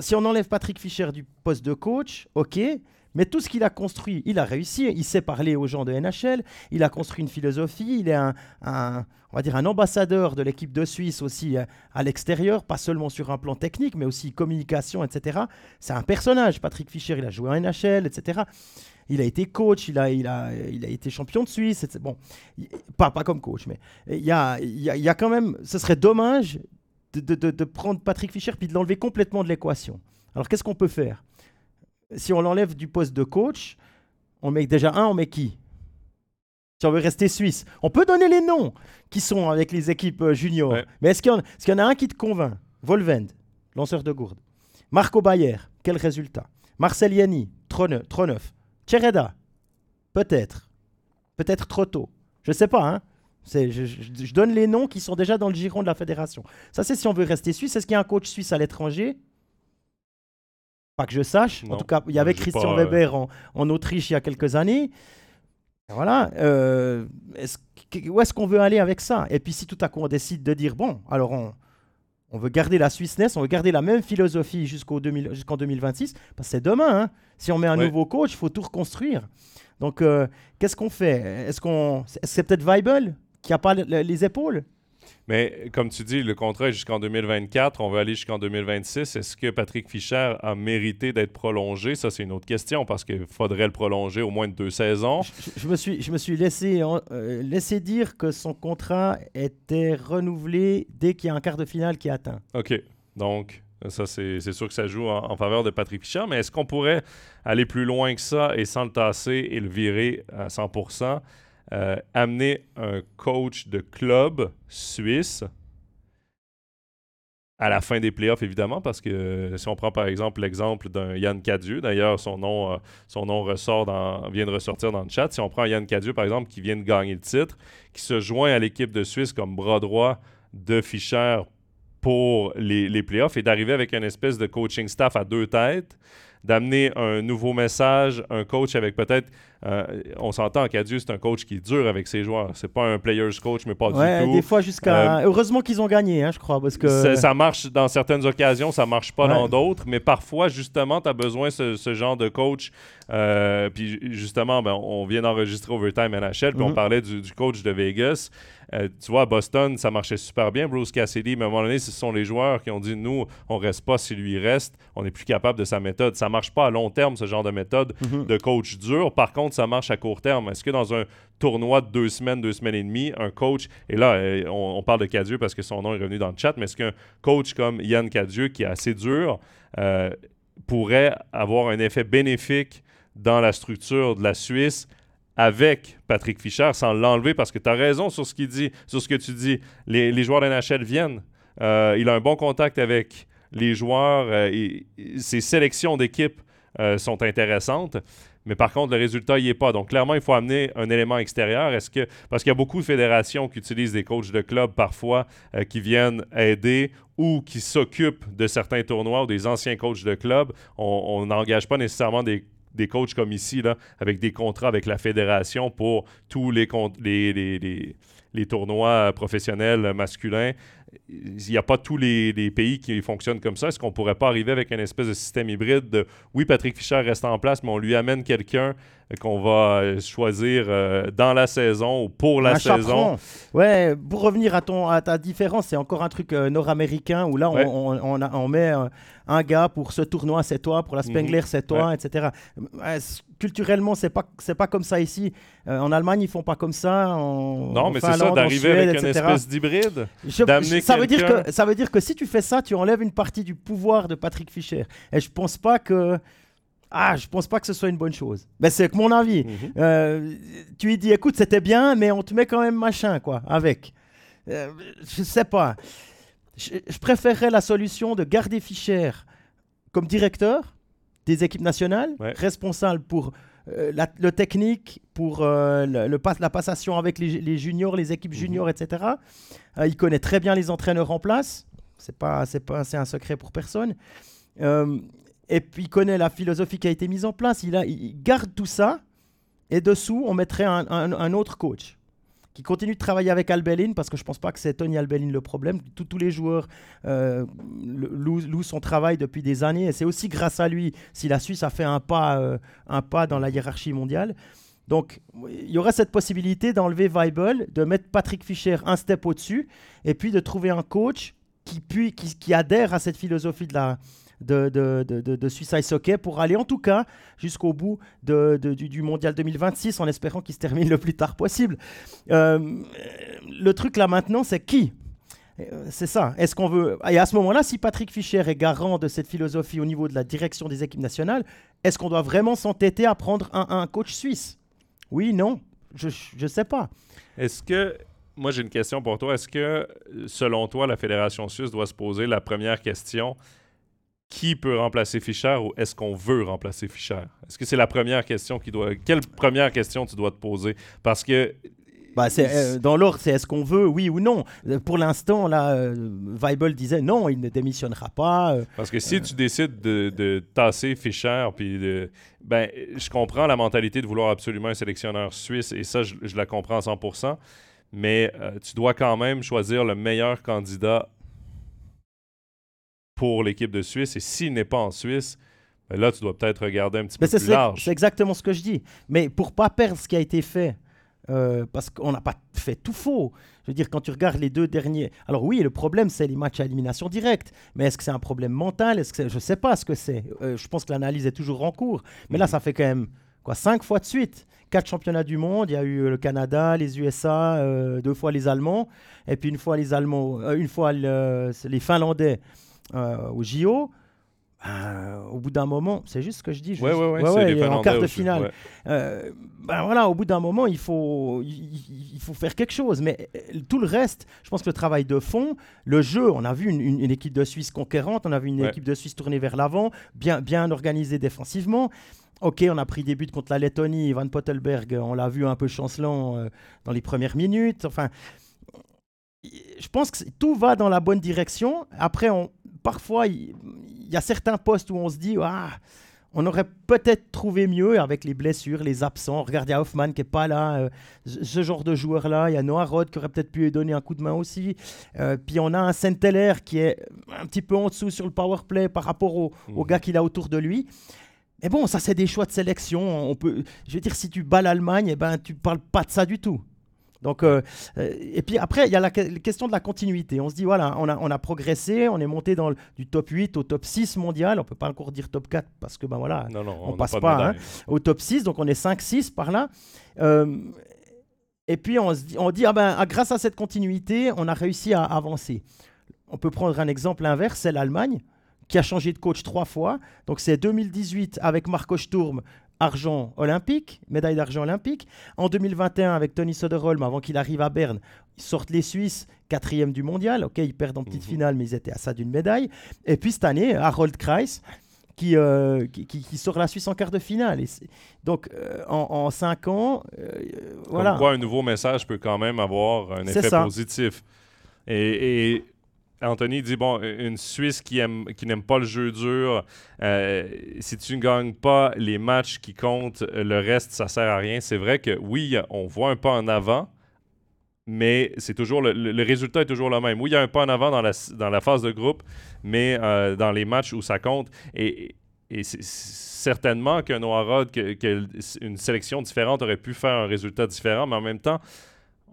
si on enlève Patrick Fischer du poste de coach, ok, mais tout ce qu'il a construit, il a réussi. Il sait parler aux gens de NHL. Il a construit une philosophie. Il est un, on va dire un ambassadeur de l'équipe de Suisse aussi euh, à, l'extérieur, pas seulement sur un plan technique, mais aussi communication, etc. C'est un personnage. Patrick Fischer, il a joué en NHL, etc. Il a été coach, il a, il a, il a été champion de Suisse. Etc. Bon, pas, pas comme coach, mais il y a, y, a, quand même. Ce serait dommage de, de, de prendre Patrick Fischer puis de l'enlever complètement de l'équation. Alors qu'est-ce qu'on peut faire? Si on l'enlève du poste de coach, on met déjà un, on met qui? Si on veut rester suisse, on peut donner les noms qui sont avec les équipes euh, juniors. Mais est-ce qu'il y, en a un qui te convainc? Volvend, lanceur de gourde. Marco Bayer, quel résultat? Marcel Yanni, Troneuf. Tchereda, peut-être. Peut-être trop tôt. Je ne sais pas, hein je, je, donne les noms qui sont déjà dans le giron de la fédération. Ça, c'est si on veut rester suisse. Est-ce qu'il y a un coach suisse à l'étranger? Pas que je sache. en tout cas, il y avait Christian Weber en, Autriche il y a quelques années. Voilà. Euh, où est-ce qu'on veut aller avec ça? Et puis si tout à coup on décide de dire, bon, alors on, veut garder la Swissness, on veut garder la même philosophie jusqu'en 2026, parce que c'est demain. Hein. Si on met un nouveau coach, il faut tout reconstruire. Donc, qu'est-ce qu'on fait? Est-ce qu'on, c'est peut-être Weibel qui a pas les épaules?
Mais comme tu dis, le contrat est jusqu'en 2024. On veut aller jusqu'en 2026. Est-ce que Patrick Fischer a mérité d'être prolongé? Ça, c'est une autre question parce qu'il faudrait le prolonger au moins de deux saisons.
Je, me, suis, je me suis laissé, euh, laissé dire que son contrat était renouvelé dès qu'il y a un quart de finale qui est atteint.
OK. Donc, ça, c'est sûr que ça joue en, faveur de Patrick Fischer. Mais est-ce qu'on pourrait aller plus loin que ça et sans le tasser et le virer à 100 euh, amener un coach de club suisse à la fin des playoffs, évidemment, parce que euh, si on prend par exemple l'exemple d'un Yann Cadieux, d'ailleurs, son nom, euh, son nom ressort dans, vient de ressortir dans le chat. Si on prend Yann Cadieux, par exemple, qui vient de gagner le titre, qui se joint à l'équipe de Suisse comme bras droit de Fischer pour les, les playoffs et d'arriver avec une espèce de coaching staff à deux têtes, d'amener un nouveau message, un coach avec peut-être euh, on s'entend qu'Adieu, c'est un coach qui est dur avec ses joueurs. C'est pas un player's coach, mais pas du tout.
Des fois, jusqu'à. Euh, Heureusement qu'ils ont gagné, hein, je crois. Parce que...
Ça marche dans certaines occasions, ça marche pas dans d'autres. Mais parfois, justement, tu as besoin de ce, genre de coach. Euh, puis justement, ben, on vient d'enregistrer Overtime NHL, puis on mhm. parlait du, coach de Vegas. Tu vois, à Boston, ça marchait super bien, Bruce Cassidy, mais à un moment donné, ce sont les joueurs qui ont dit nous, on reste pas si lui reste, on n'est plus capable de sa méthode. Ça marche pas à long terme, ce genre de méthode mhm. de coach dur. Par contre, ça marche à court terme. Est-ce que dans un tournoi de deux semaines, deux semaines et demie, un coach, et là, euh, on, parle de Cadieux parce que son nom est revenu dans le chat, mais est-ce qu'un coach comme Yann Cadieux, qui est assez dur, euh, pourrait avoir un effet bénéfique dans la structure de la Suisse avec Patrick Fischer sans l'enlever parce que tu as raison sur ce qu'il dit, sur ce que tu dis. Les, joueurs de NHL viennent. Euh, il a un bon contact avec les joueurs. et, ses sélections d'équipe sont intéressantes mais par contre, le résultat n'y est pas. Donc, clairement, il faut amener un élément extérieur. Est-ce que parce qu'il y a beaucoup de fédérations qui utilisent des coachs de club parfois euh, qui viennent aider ou qui s'occupent de certains tournois ou des anciens coachs de club. On n'engage pas nécessairement des des coachs comme ici, avec des contrats avec la fédération pour tous les, les, les, les tournois professionnels masculins il n'y a pas tous les, pays qui fonctionnent comme ça. Est-ce qu'on pourrait pas arriver avec un espèce de système hybride de oui, Patrick Fischer reste en place, mais on lui amène quelqu'un qu'on va euh, choisir euh, dans la saison ou pour la saison?
Ouais, pour revenir à, ton, à ta différence, c'est encore un truc euh, nord-américain où là, on, on, met un gars pour ce tournoi, c'est toi, pour la mhm. Spengler, c'est toi, etc. Culturellement, c'est pas c'est pas comme ça ici. en Allemagne, ils font pas comme ça.
non, mais c'est ça, d'arriver avec une espèce d'hybride,
ça veut dire que ça veut dire que si tu fais ça, tu enlèves une partie du pouvoir de Patrick Fischer. Et je pense pas que ah, je pense pas que ce soit une bonne chose. Mais c'est que mon avis. Mhm. Euh, tu lui dis, écoute, c'était bien, mais on te met quand même machin, quoi, avec. Euh, je sais pas. Je, préférerais la solution de garder Fischer comme directeur des équipes nationales, responsable pour euh, le technique, pour le, la passation avec les, juniors, les équipes mhm. juniors, etc. il connaît très bien les entraîneurs en place. C'est pas, c'est pas, c'est un secret pour personne. Et puis il connaît la philosophie qui a été mise en place. Il, a, il garde tout ça. Et dessous, on mettrait un, autre coach qui continue de travailler avec Albelin, parce que je ne pense pas que c'est Tony Albelin le problème. tous les joueurs euh, louent, son travail depuis des années, et c'est aussi grâce à lui si la Suisse a fait un pas, euh, un pas dans la hiérarchie mondiale. Donc, il y aurait cette possibilité d'enlever Weibel, de mettre Patrick Fischer un step au-dessus, et puis de trouver un coach qui, puis, qui adhère à cette philosophie de la, de, de, de, de Suicide Soccer pour aller en tout cas jusqu'au bout de, du, du, Mondial 2026 en espérant qu'il se termine le plus tard possible. Euh, le truc là maintenant, c'est qui? Euh, c'est ça. Est-ce qu'on veut Et à ce moment-là, si Patrick Fischer est garant de cette philosophie au niveau de la direction des équipes nationales, est-ce qu'on doit vraiment s'entêter à prendre un, un, coach suisse? Oui, non, je ne sais pas.
Est-ce que moi j'ai une question pour toi. Est-ce que selon toi, la fédération suisse doit se poser la première question qui peut remplacer Fischer ou est-ce qu'on veut remplacer Fischer? Est-ce que c'est la première question qui doit. Quelle première question tu dois te poser? Parce que.
Bah, euh, dans l'ordre, c'est est-ce qu'on veut, oui ou non? Euh, pour l'instant, là, euh, disait non, il ne démissionnera pas. Euh,
Parce que si tu décides de, tasser Fischer, puis de, ben, je comprends la mentalité de vouloir absolument un sélectionneur suisse, et ça, je, je la comprends à 100%, mais tu dois quand même choisir le meilleur candidat pour l'équipe de Suisse. Et s'il n'est pas en Suisse, Ben là, tu dois peut-être regarder un petit peu plus large.
C'est exactement ce que je dis. Mais pour pas perdre ce qui a été fait, euh, parce qu'on n'a pas fait tout faux. Je veux dire, quand tu regardes les deux derniers. Alors, oui, le problème, c'est les matchs à élimination directe. Mais est-ce que c'est un problème mental? Est-ce que Je ne sais pas ce que c'est. Euh, je pense que l'analyse est toujours en cours. Mais là, mhm. ça fait quand même quoi, cinq fois de suite. Quatre championnats du monde. Il y a eu le Canada, les USA, euh, deux fois les Allemands. Et puis une fois les Allemands, une fois les Finlandais au JO. Euh, au bout d'un moment, c'est juste ce que je dis.
Oui, oui, oui.
en quart de finale. Euh, ben voilà, au bout d'un moment, il faut, il, faut faire quelque chose. Mais euh, tout le reste, je pense que le travail de fond, le jeu, on a vu une, équipe de Suisse conquérante, on a vu une équipe de Suisse tournée vers l'avant, bien, bien organisée défensivement. Ok, on a pris des buts contre la Lettonie, Van Pottelberg, on l'a vu un peu chancelant dans les premières minutes. Enfin, je pense que tout va dans la bonne direction. Après, on, parfois, il, y a certains postes où on se dit, ah, on aurait peut-être trouvé mieux avec les blessures, les absents. Regardez Hoffman qui n'est pas là, euh, ce genre de joueur-là. Il y a Noah Rod qui aurait peut-être pu lui donner un coup de main aussi. Euh, puis on a un Saint-Heller qui est un petit peu en dessous sur le power play par rapport au, mmh. gars qu'il a autour de lui. Mais bon, ça c'est des choix de sélection. On peut, je veux dire, si tu bats l'Allemagne, eh ben, tu parles pas de ça du tout. Donc, euh, euh, et puis après, il y a la question de la continuité. On se dit, voilà, on a, on a progressé, on est monté dans du top 8 au top 6 mondial. On peut pas encore dire top 4 parce que, ben voilà, on, ne passe pas, hein, au top 6. Donc, on est 5-6 par là. Euh, et puis, on, se dit, on dit, ah ben, ah, grâce à cette continuité, on a réussi à avancer. On peut prendre un exemple inverse, c'est l'Allemagne qui a changé de coach trois fois. Donc c'est 2018 avec Marco Sturm, argent olympique, médaille d'argent olympique. En 2021, avec Tony Soderholm, avant qu'il arrive à Berne, ils sortent les Suisses, quatrième du mondial. Ok, ils perdent en petite mhm. finale, mais ils étaient à ça d'une médaille. Et puis cette année, Harold Kreis, qui, euh, qui, sort la Suisse en quart de finale. donc, euh, en, cinq ans, euh, voilà.
Comme quoi, un nouveau message peut quand même avoir un effet positif. Et, et Anthony dit bon, une Suisse qui aime, qui n'aime pas le jeu dur, euh, si tu ne gagnes pas les matchs qui comptent, le reste ça sert à rien. C'est vrai que oui, on voit un pas en avant, mais c'est toujours le, résultat est toujours le même. Oui, il y a un pas en avant dans la, phase de groupe, mais euh, dans les matchs où ça compte et, c'est certainement qu'un Noirod, qu'une sélection différente aurait pu faire un résultat différent, mais en même temps,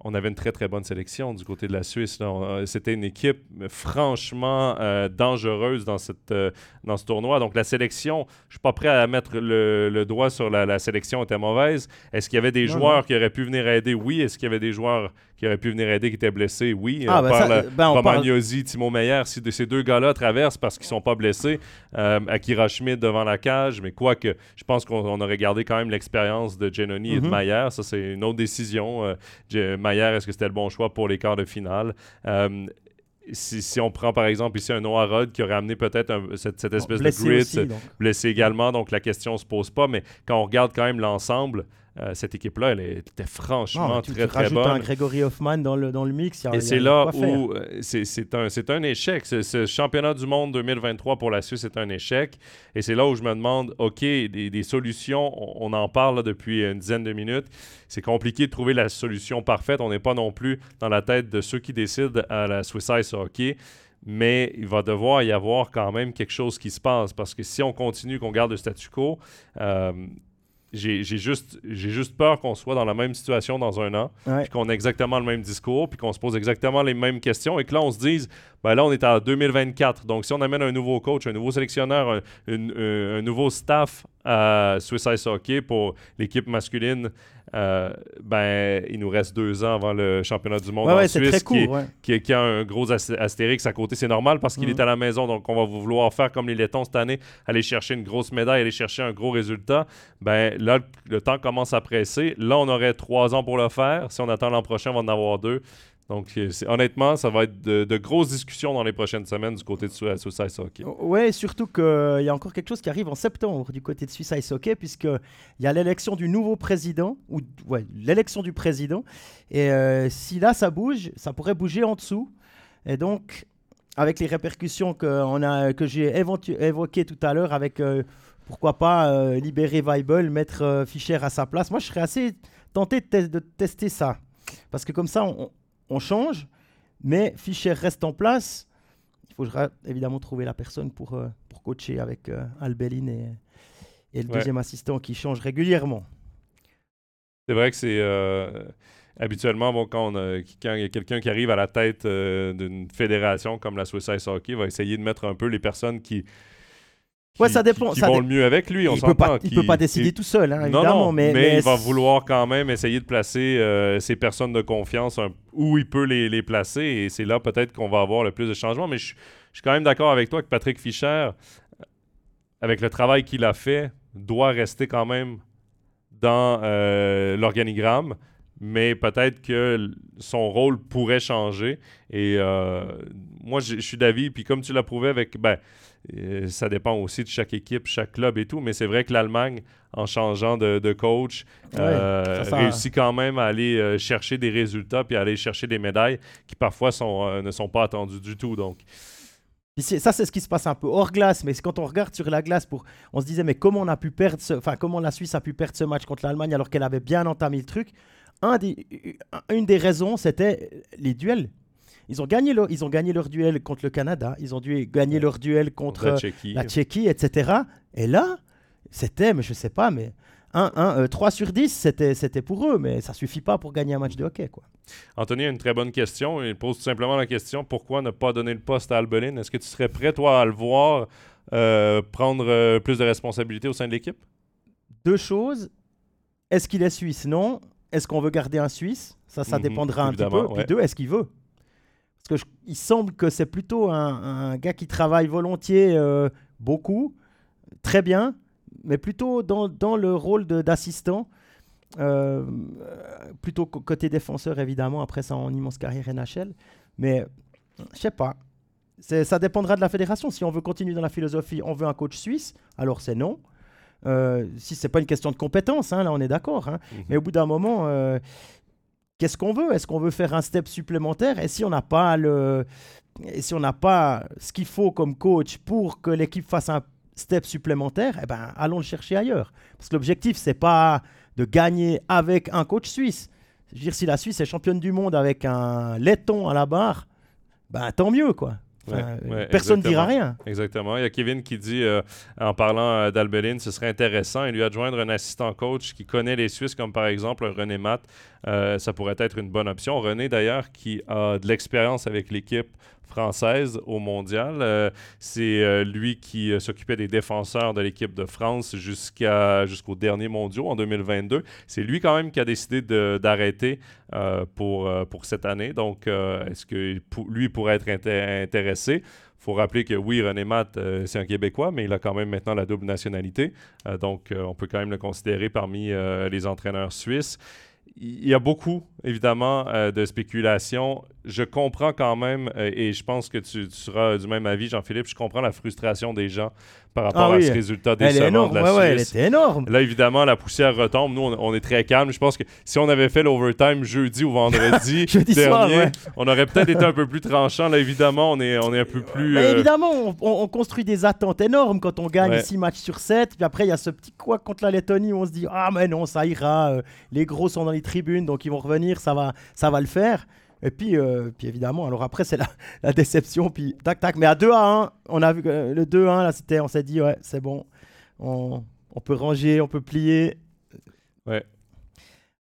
on avait une très très bonne sélection du côté de la Suisse. C'était une équipe franchement euh, dangereuse dans, cette, euh, dans ce tournoi. Donc la sélection, je suis pas prêt à mettre le, doigt sur la, la, sélection était mauvaise. Est-ce qu'il y avait des joueurs qui auraient pu venir aider? Oui. Est-ce qu'il y avait des joueurs qui auraient pu venir aider qui étaient blessés? Oui.
Ah, ben ben
Romagnosi, Timo Meyer, si ces deux gars-là traversent parce qu'ils sont pas blessés, euh, Akira Schmidt devant la cage, mais quoique, je pense qu'on aurait gardé quand même l'expérience de Genoni et de mhm. Mayer. Ça, c'est une autre décision. Mayer, est-ce que c'était le bon choix pour les quarts de finale? Euh, si, on prend par exemple ici un Noah Rod qui aurait amené peut-être cette, espèce de grit, blessé également, donc la question ne se pose pas, mais quand on regarde quand même l'ensemble, euh, cette équipe-là, elle était franchement très, très bonne. un
Gregory Hoffman dans le, dans le mix.
Et c'est là où euh, c'est un, un échec. Ce championnat du monde 2023 pour la Suisse est un échec. Et c'est là où je me demande, OK, des, solutions, on, en parle depuis une dizaine de minutes. C'est compliqué de trouver la solution parfaite. On n'est pas non plus dans la tête de ceux qui décident à la Swiss Ice Hockey mais il va devoir y avoir quand même quelque chose qui se passe parce que si on continue, qu'on garde le statu quo, euh, j'ai juste, juste peur qu'on soit dans la même situation dans un an, qu'on ait exactement le même discours, puis qu'on se pose exactement les mêmes questions, et que là, on se dise, ben là, on est en 2024. Donc, si on amène un nouveau coach, un nouveau sélectionneur, un, nouveau staff à Swiss Ice Hockey pour l'équipe masculine, euh, ben, il nous reste deux ans avant le championnat du monde en Suisse, qui, qui, a un gros astérix à côté. C'est normal parce qu'il mhm. est à la maison, donc on va vouloir faire comme les Lettons cette année, aller chercher une grosse médaille, aller chercher un gros résultat. Ben là, le temps commence à presser. Là, on aurait trois ans pour le faire. Si on attend l'an prochain, on va en avoir deux. Donc, euh, honnêtement, ça va être de, grosses discussions dans les prochaines semaines du côté de Suisse Ice Hockey.
Oui, surtout qu'il y a encore quelque chose qui arrive en septembre du côté de Suisse Ice Hockey, puisqu'il y a l'élection du nouveau président, ou l'élection du président. Et euh, si là, ça bouge, ça pourrait bouger en dessous. Et donc, avec les répercussions que, j'ai évoquées tout à l'heure, avec euh, pourquoi pas libérer Weibel, mettre Fischer à sa place, moi, je serais assez tenté de, de tester ça. Parce que comme ça, on, on change, mais Fischer reste en place. il faudra évidemment trouver la personne pour, pour coacher avec Albelin et, et le deuxième assistant qui change régulièrement.
C'est vrai que c'est habituellement, bon, quand, il y a quelqu'un qui arrive à la tête d'une fédération comme la Swiss Ice Hockey, va essayer de mettre un peu les personnes qui,
ouais, ça dépend.
Qui, vont le mieux avec lui, on
il peut pas, il peut pas décider tout seul, hein, évidemment.
mais, il va vouloir quand même essayer de placer euh, ses personnes de confiance où il peut les, les placer. Et c'est là peut-être qu'on va avoir le plus de changements. Mais je, suis quand même d'accord avec toi que Patrick Fischer, avec le travail qu'il a fait, doit rester quand même dans euh, l'organigramme mais peut-être que son rôle pourrait changer. Et euh, moi, je suis d'avis, puis comme tu l'as prouvé avec, ben, euh, ça dépend aussi de chaque équipe, chaque club et tout, mais c'est vrai que l'Allemagne, en changeant de, coach, euh, réussit quand même à aller chercher des résultats puis à aller chercher des médailles qui parfois sont, ne sont pas attendues du tout. Donc.
ça, c'est ce qui se passe un peu hors glace, mais quand on regarde sur la glace, pour, on se disait, mais comment on a pu perdre, enfin, comment la Suisse a pu perdre ce match contre l'Allemagne alors qu'elle avait bien entamé le truc? Une des raisons, c'était les duels. Ils ont, gagné leur, ils ont gagné leur duel contre le Canada, ils ont dû gagner leur duel contre la Tchéquie, etc. Et là, c'était, mais je sais pas, mais 1, 1, 3 sur 10, c'était, pour eux, mais ça suffit pas pour gagner un match de hockey. Quoi.
Anthony a une très bonne question. Il pose tout simplement la question pourquoi ne pas donner le poste à Albelin Est-ce que tu serais prêt, toi, à le voir euh, prendre euh, plus de responsabilités au sein de l'équipe?
Deux choses. Est-ce qu'il est suisse? Non est-ce qu'on veut garder un Suisse? Ça, ça mhm, dépendra un petit peu. Puis deux, est-ce qu'il veut? Qu'il semble que c'est plutôt un, gars qui travaille volontiers euh, beaucoup, très bien, mais plutôt dans, dans le rôle d'assistant. Euh, plutôt côté défenseur évidemment après ça en immense carrière NHL mais je sais pas ça dépendra de la fédération si on veut continuer dans la philosophie on veut un coach suisse alors c'est non euh, si c'est pas une question de compétence, hein, là on est d'accord. Hein. Mhm. Mais au bout d'un moment, euh, qu'est-ce qu'on veut? Est-ce qu'on veut faire un step supplémentaire? Et si on n'a pas le, et si on n'a pas ce qu'il faut comme coach pour que l'équipe fasse un step supplémentaire, eh ben allons le chercher ailleurs. Parce que l'objectif c'est pas de gagner avec un coach suisse. Je veux dire, si la Suisse est championne du monde avec un laiton à la barre, ben tant mieux quoi personne ne dira rien.
Exactement. Il y a Kevin qui dit, euh, en parlant euh, d'Albelin, ce serait intéressant et lui adjoindre un assistant coach qui connaît les Suisses, comme par exemple René Matt. Euh, ça pourrait être une bonne option. René, d'ailleurs, qui a de l'expérience avec l'équipe française au mondial. Euh, c'est euh, lui qui euh, s'occupait des défenseurs de l'équipe de France jusqu'à, jusqu'au dernier mondiaux en 2022. C'est lui quand même qui a décidé d'arrêter pour, pour cette année. Donc, est-ce que lui pourrait être intéressé? Il faut rappeler que oui, René Matt, c'est un Québécois, mais il a quand même maintenant la double nationalité. donc, on peut quand même le considérer parmi les entraîneurs suisses il y a beaucoup, évidemment, euh, de spéculation. Je comprends quand même, euh, et je pense que tu, tu seras du même avis, Jean-Philippe, je comprends la frustration des gens par rapport ah à ce résultat décevant de la
Suisse. elle était énorme.
Là, évidemment, la poussière retombe. Nous, on, est très calme. Je pense que si on avait fait l'overtime jeudi ou vendredi dernier, on aurait peut-être été un peu plus tranchant. Là, évidemment, on est, on est un peu plus...
Euh, évidemment, on, construit des attentes énormes quand on gagne 6 matchs sur 7. Puis après, il y a ce petit quoi contre la Lettonie où on se dit « Ah, mais non, ça ira. Les gros sont dans les tribunes, donc ils vont revenir. Ça va, ça va le faire. » Et puis, euh, puis évidemment, alors après, c'est la, déception. Puis tac, tac. Mais à 2 à 1, on a vu que le 2 à 1, là, c'était, on s'est dit, ouais, c'est bon. On, on, peut ranger, on peut plier.
Ouais.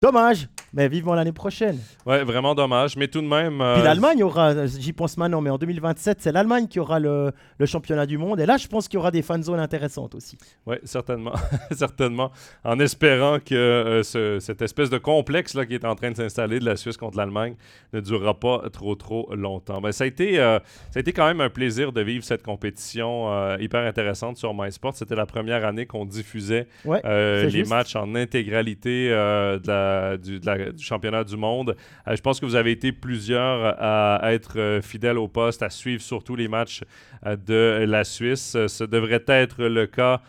Dommage, mais vivement l'année prochaine.
Ouais, vraiment dommage, mais tout de même.
Euh, Puis l'Allemagne aura, j'y pense maintenant, mais en 2027, c'est l'Allemagne qui aura le, le, championnat du monde. Et là, je pense qu'il y aura des fan zones intéressantes aussi.
Oui, certainement. certainement. En espérant que euh, cette espèce de complexe là, qui est en train de s'installer de la Suisse contre l'Allemagne ne durera pas trop, trop longtemps. Ben, ça, a été, euh, ça a été quand même un plaisir de vivre cette compétition hyper intéressante sur MySport. C'était la première année qu'on diffusait les matchs en intégralité de la du, championnat du monde. Euh, je pense que vous avez été plusieurs à, être euh, fidèles au poste, à suivre surtout les matchs euh, de la Suisse. Ce devrait être le cas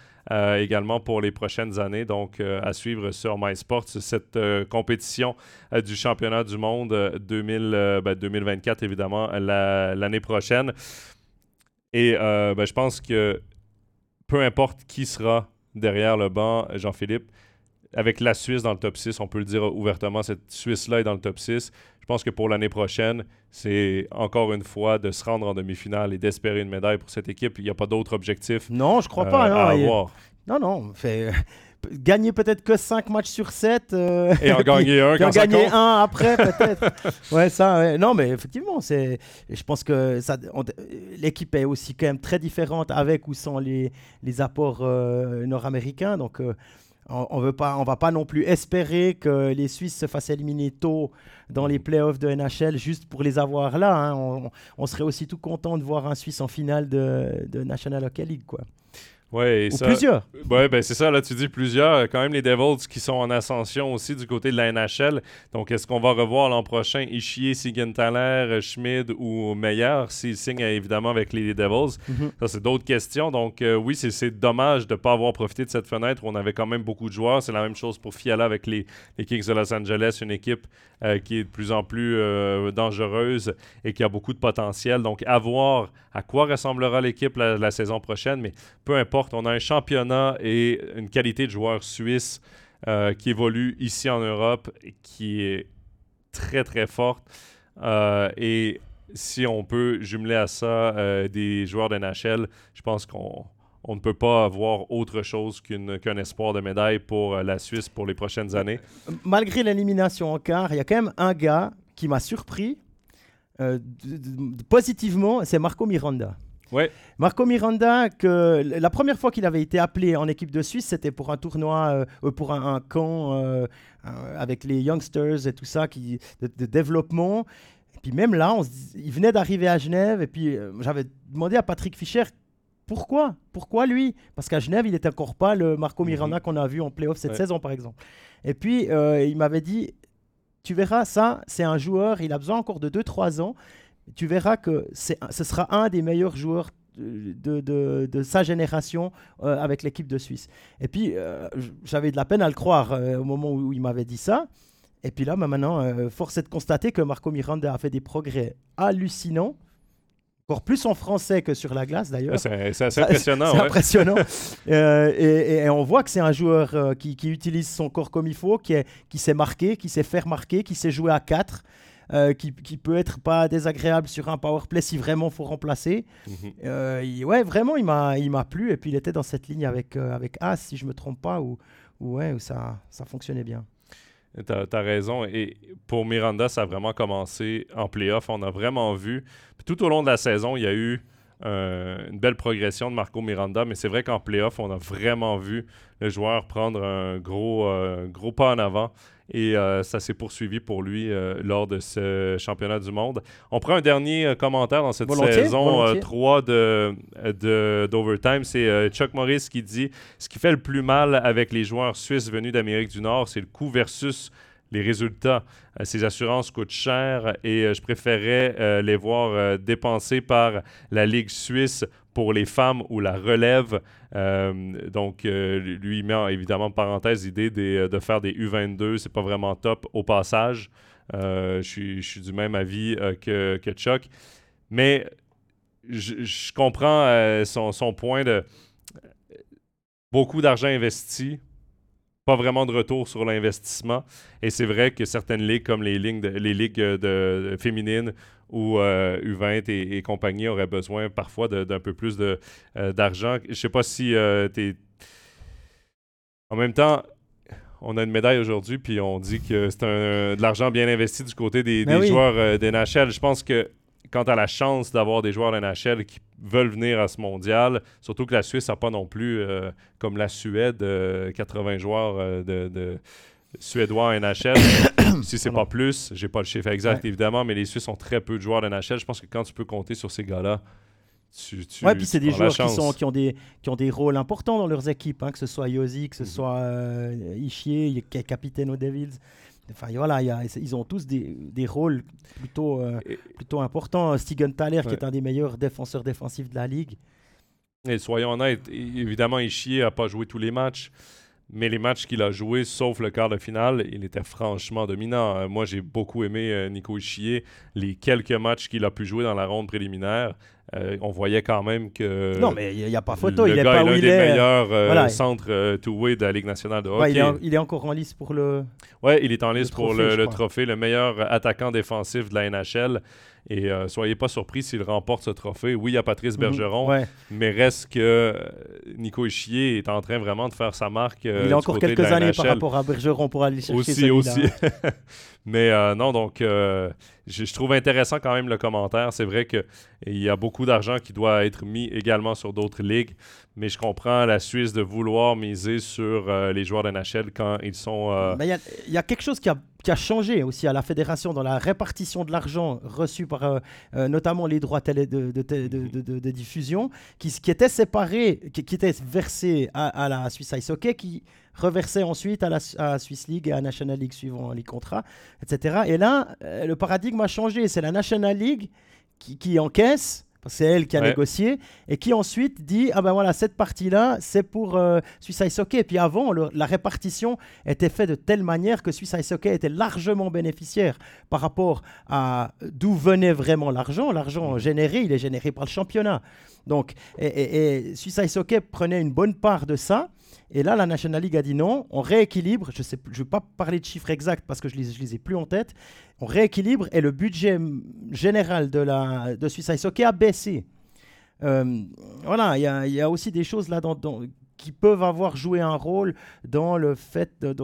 également pour les prochaines années. Donc, à suivre sur MySports, cette compétition du championnat du monde 2000, 2024, ben, évidemment, l'année prochaine. Et ben, je pense que peu importe qui sera derrière le banc, Jean-Philippe, avec la Suisse dans le top 6, on peut le dire ouvertement, cette Suisse-là est dans le top 6. Je pense que pour l'année prochaine, c'est encore une fois de se rendre en demi-finale et d'espérer une médaille pour cette équipe. Il n'y a pas d'autre objectif
non, je crois pas, non, à avoir. Non, non. Fait gagner peut-être que 5 matchs sur 7.
Euh, et en gagner un
quand en gagner un après, peut-être. ouais, ça, non, mais effectivement, c'est, je pense que ça, l'équipe est aussi quand même très différente avec ou sans les, les apports euh, nord-américains. Donc, euh, on ne va pas non plus espérer que les Suisses se fassent éliminer tôt dans les playoffs de NHL juste pour les avoir là. Hein. On, on, serait aussi tout content de voir un Suisse en finale de, de National Hockey League. Quoi.
Ouais,
Ou plusieurs.
Ouais, ben c'est ça, là, tu dis plusieurs. Quand même, les Devils qui sont en ascension aussi du côté de la NHL. Donc, est-ce qu'on va revoir l'an prochain Ishier, Sigenthaler, Schmid ou Meyer s'ils signent évidemment avec les Devils? Mhm. Ça, c'est d'autres questions. Donc, euh, oui, c'est dommage de ne pas avoir profité de cette fenêtre où on avait quand même beaucoup de joueurs. C'est la même chose pour Fiala avec les, les Kings de Los Angeles, une équipe euh, qui est de plus en plus euh, dangereuse et qui a beaucoup de potentiel. Donc, à voir à quoi ressemblera l'équipe la, saison prochaine, mais peu importe, on a un championnat et une qualité de joueurs suisses euh, qui évolue ici en Europe qui est très, très forte. et si on peut jumeler à ça des joueurs de NHL, je pense qu'on on ne peut pas avoir autre chose qu'un espoir de médaille pour euh, la Suisse pour les prochaines années.
Malgré l'élimination en quart, il y a quand même un gars qui m'a surpris euh, positivement, c'est Marco Miranda.
Ouais.
Marco Miranda, que la première fois qu'il avait été appelé en équipe de Suisse, c'était pour un tournoi, euh, pour un, camp avec les youngsters et tout ça, qui, de, développement. Et puis même là, on il venait d'arriver à Genève, et puis j'avais demandé à Patrick Fischer pourquoi? Pourquoi lui? Parce qu'à Genève, il n'était encore pas le Marco Miranda mhm. qu'on a vu en playoff cette saison, par exemple. Et puis, euh, il m'avait dit, tu verras, ça, c'est un joueur, il a besoin encore de 2-3 ans. Tu verras que ce sera un des meilleurs joueurs de, de, sa génération euh, avec l'équipe de Suisse. Et puis, euh, j'avais de la peine à le croire au moment où il m'avait dit ça. Et puis là, bah, maintenant, force est de constater que Marco Miranda a fait des progrès hallucinants encore plus en français que sur la glace d'ailleurs.
C'est assez impressionnant.
C'est impressionnant. Euh, et, on voit que c'est un joueur euh, qui, utilise son corps comme il faut, qui, est, qui sait marquer, qui sait faire marquer, qui sait jouer à 4. Euh, qui, qui, peut être pas désagréable sur un power play si vraiment faut remplacer. Mhm. ouais, vraiment, il m'a, il m'a plu. Et puis il était dans cette ligne avec avec As, si je me trompe pas, où, ouais, où ça, ça fonctionnait bien.
Tu as, raison. Et pour Miranda, ça a vraiment commencé en playoff. On a vraiment vu. tout au long de la saison, il y a eu euh, une belle progression de Marco Miranda, mais c'est vrai qu'en playoff, on a vraiment vu le joueur prendre un gros, euh, gros pas en avant et euh, ça s'est poursuivi pour lui lors de ce championnat du monde. On prend un dernier commentaire dans cette saison 3 de, d'Overtime. C'est Chuck Morris qui dit Ce qui fait le plus mal avec les joueurs suisses venus d'Amérique du Nord, c'est le coût versus les résultats. Euh, ces assurances coûtent cher et euh, je préférais euh, les voir dépensés par la Ligue suisse pour les femmes ou la relève. donc, lui met évidemment parenthèse l'idée de faire des U22. C'est pas vraiment top au passage. je, suis, du même avis que, Chuck. Mais je, comprends son, point de beaucoup d'argent investi pas vraiment de retour sur l'investissement. Et c'est vrai que certaines ligues, comme les, ligues, de, les ligues de, féminines ou U20 euh, et, compagnie, auraient besoin parfois d'un peu plus euh, d'argent. Je sais pas si euh, tu es. En même temps, on a une médaille aujourd'hui, puis on dit que c'est de l'argent bien investi du côté des, ben joueurs des NHL. Je pense que quand tu as la chance d'avoir des joueurs de NHL qui veulent venir à ce mondial, surtout que la Suisse n'a pas non plus, euh, comme la Suède, 80 euh, joueurs euh, de, Suédois en NHL. si c'est pas plus, j'ai pas le chiffre exact évidemment, mais les Suisses ont très peu de joueurs de NHL. Je pense que quand tu peux compter sur ces gars-là, tu, tu,
ouais, puis c'est des joueurs qui, sont, qui, ont des, qui ont des rôles importants dans leurs équipes, hein, que ce soit Yosi, que ce mhm. soit Ishier, qui est capitaine aux Devils. Enfin, voilà, ils ont tous des, des rôles plutôt, euh, plutôt importants. Stegan Thaler, qui est un des meilleurs défenseurs défensifs de la ligue.
Et soyons honnêtes, évidemment, Ishier n'a pas joué tous les matchs, mais les matchs qu'il a joués, sauf le quart de finale, il était franchement dominant. Euh, moi, j'ai beaucoup aimé euh, Nico Ishier. Les quelques matchs qu'il a pu jouer dans la ronde préliminaire, on voyait quand même que.
Non, mais il n'y a pas photo. il
est
pas
est l'un
des
meilleurs centres two-way de la Ligue nationale de hockey.
il, est encore en lice pour le.
Ouais, il est en lice pour le, trophée, le meilleur attaquant défensif de la NHL. Et euh, soyez pas surpris s'il remporte ce trophée. Oui, il y a Patrice mhm. Bergeron, mais reste que euh, Nico Ischier est en train vraiment de faire sa marque.
Euh, il a encore quelques années par rapport à Bergeron pour aller chercher
Aussi, aussi. mais non, donc je, trouve intéressant quand même le commentaire. C'est vrai qu'il y a beaucoup d'argent qui doit être mis également sur d'autres ligues, mais je comprends la Suisse de vouloir miser sur les joueurs de NHL quand ils sont.
Il y, a quelque chose qui a qui a changé aussi à la fédération dans la répartition de l'argent reçu par euh, euh, notamment les droits de, de, diffusion, qui, qui étaient séparés, qui, étaient versés à, la Swiss Ice Hockey, qui reversaient ensuite à la, Swiss League et à la National League suivant les contrats, etc. Et là, euh, le paradigme a changé. C'est la National League qui, qui encaisse c'est elle qui a négocié, et qui ensuite dit Ah ben voilà, cette partie-là, c'est pour euh, Swiss Ice Hockey. Et puis avant, la répartition était faite de telle manière que Swiss Ice Hockey était largement bénéficiaire par rapport à d'où venait vraiment l'argent. L'argent généré, il est généré par le championnat. Donc, et, et, et Swiss Ice Hockey prenait une bonne part de ça. Et là, la National League a dit non, on rééquilibre. Je ne je vais pas parler de chiffres exacts parce que je ne les, les, ai plus en tête. On rééquilibre et le budget général de, la, de Suisse Ice Hockey a baissé. Euh, voilà, il y, a aussi des choses là qui peuvent avoir joué un rôle dans le fait de,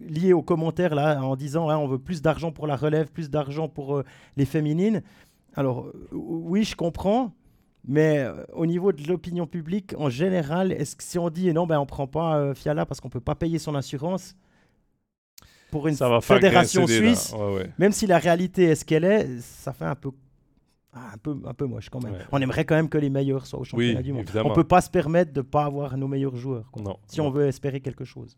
lié aux commentaires là en disant on veut plus d'argent pour la relève, plus d'argent pour euh, les féminines. Alors euh, oui, je comprends, mais au niveau de l'opinion publique, en général, est-ce que si on dit non, ben on prend pas euh, Fiala parce qu'on peut pas payer son assurance pour une fédération suisse, même si la réalité est ce qu'elle est, ça fait un peu ah, un peu, un peu moche quand même. On aimerait quand même que les meilleurs soient au championnat du monde. On peut pas se permettre de pas avoir nos meilleurs joueurs. si on veut espérer quelque chose.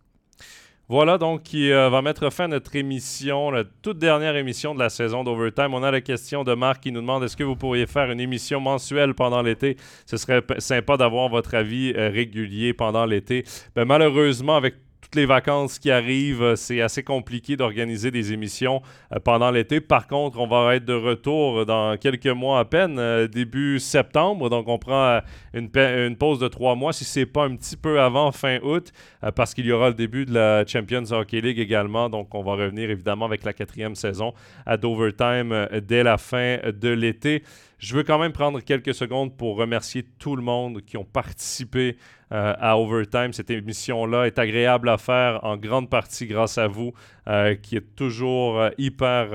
Voilà donc qui euh, va mettre fin à notre émission, la toute dernière émission de la saison d'Overtime. On a la question de Marc qui nous demande est-ce que vous pourriez faire une émission mensuelle pendant l'été? Ce serait sympa d'avoir votre avis euh, régulier pendant l'été. Ben, malheureusement, avec les vacances qui arrivent, euh, c'est assez compliqué d'organiser des émissions euh, pendant l'été. Par contre, on va être de retour dans quelques mois à peine, euh, début septembre. Donc, on prend une, une pause de trois mois, si c'est pas un petit peu avant fin août, parce qu'il y aura le début de la Champions Hockey League également. Donc, on va revenir évidemment avec la quatrième saison à Dovertime dès la fin de l'été. Je veux quand même prendre quelques secondes pour remercier tout le monde qui ont participé euh, à Overtime. Cette émission-là est agréable à faire en grande partie grâce à vous, euh, qui êtes toujours euh, hyper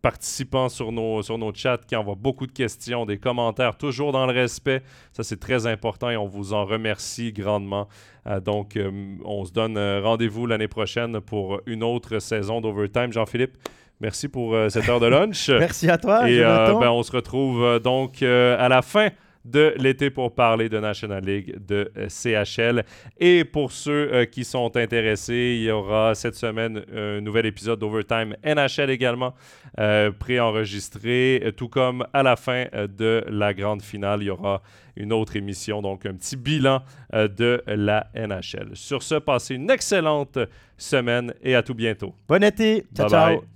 participants sur nos, sur nos chats, qui envoient beaucoup de questions, des commentaires, toujours dans le respect. Ça, c'est très important et on vous en remercie grandement. donc, on se donne rendez-vous l'année prochaine pour une autre saison d'Overtime. Jean-Philippe, Merci pour euh, cette heure de lunch.
Merci à toi.
Et euh, ben, on se retrouve euh, donc à la fin de l'été pour parler de National League de CHL. Et pour ceux qui sont intéressés, il y aura cette semaine un nouvel épisode d'Overtime NHL également préenregistré, tout comme à la fin de la grande finale, il y aura une autre émission, donc un petit bilan de la NHL. Sur ce, passez une excellente semaine et à tout bientôt.
Bon été. Ciao, ciao.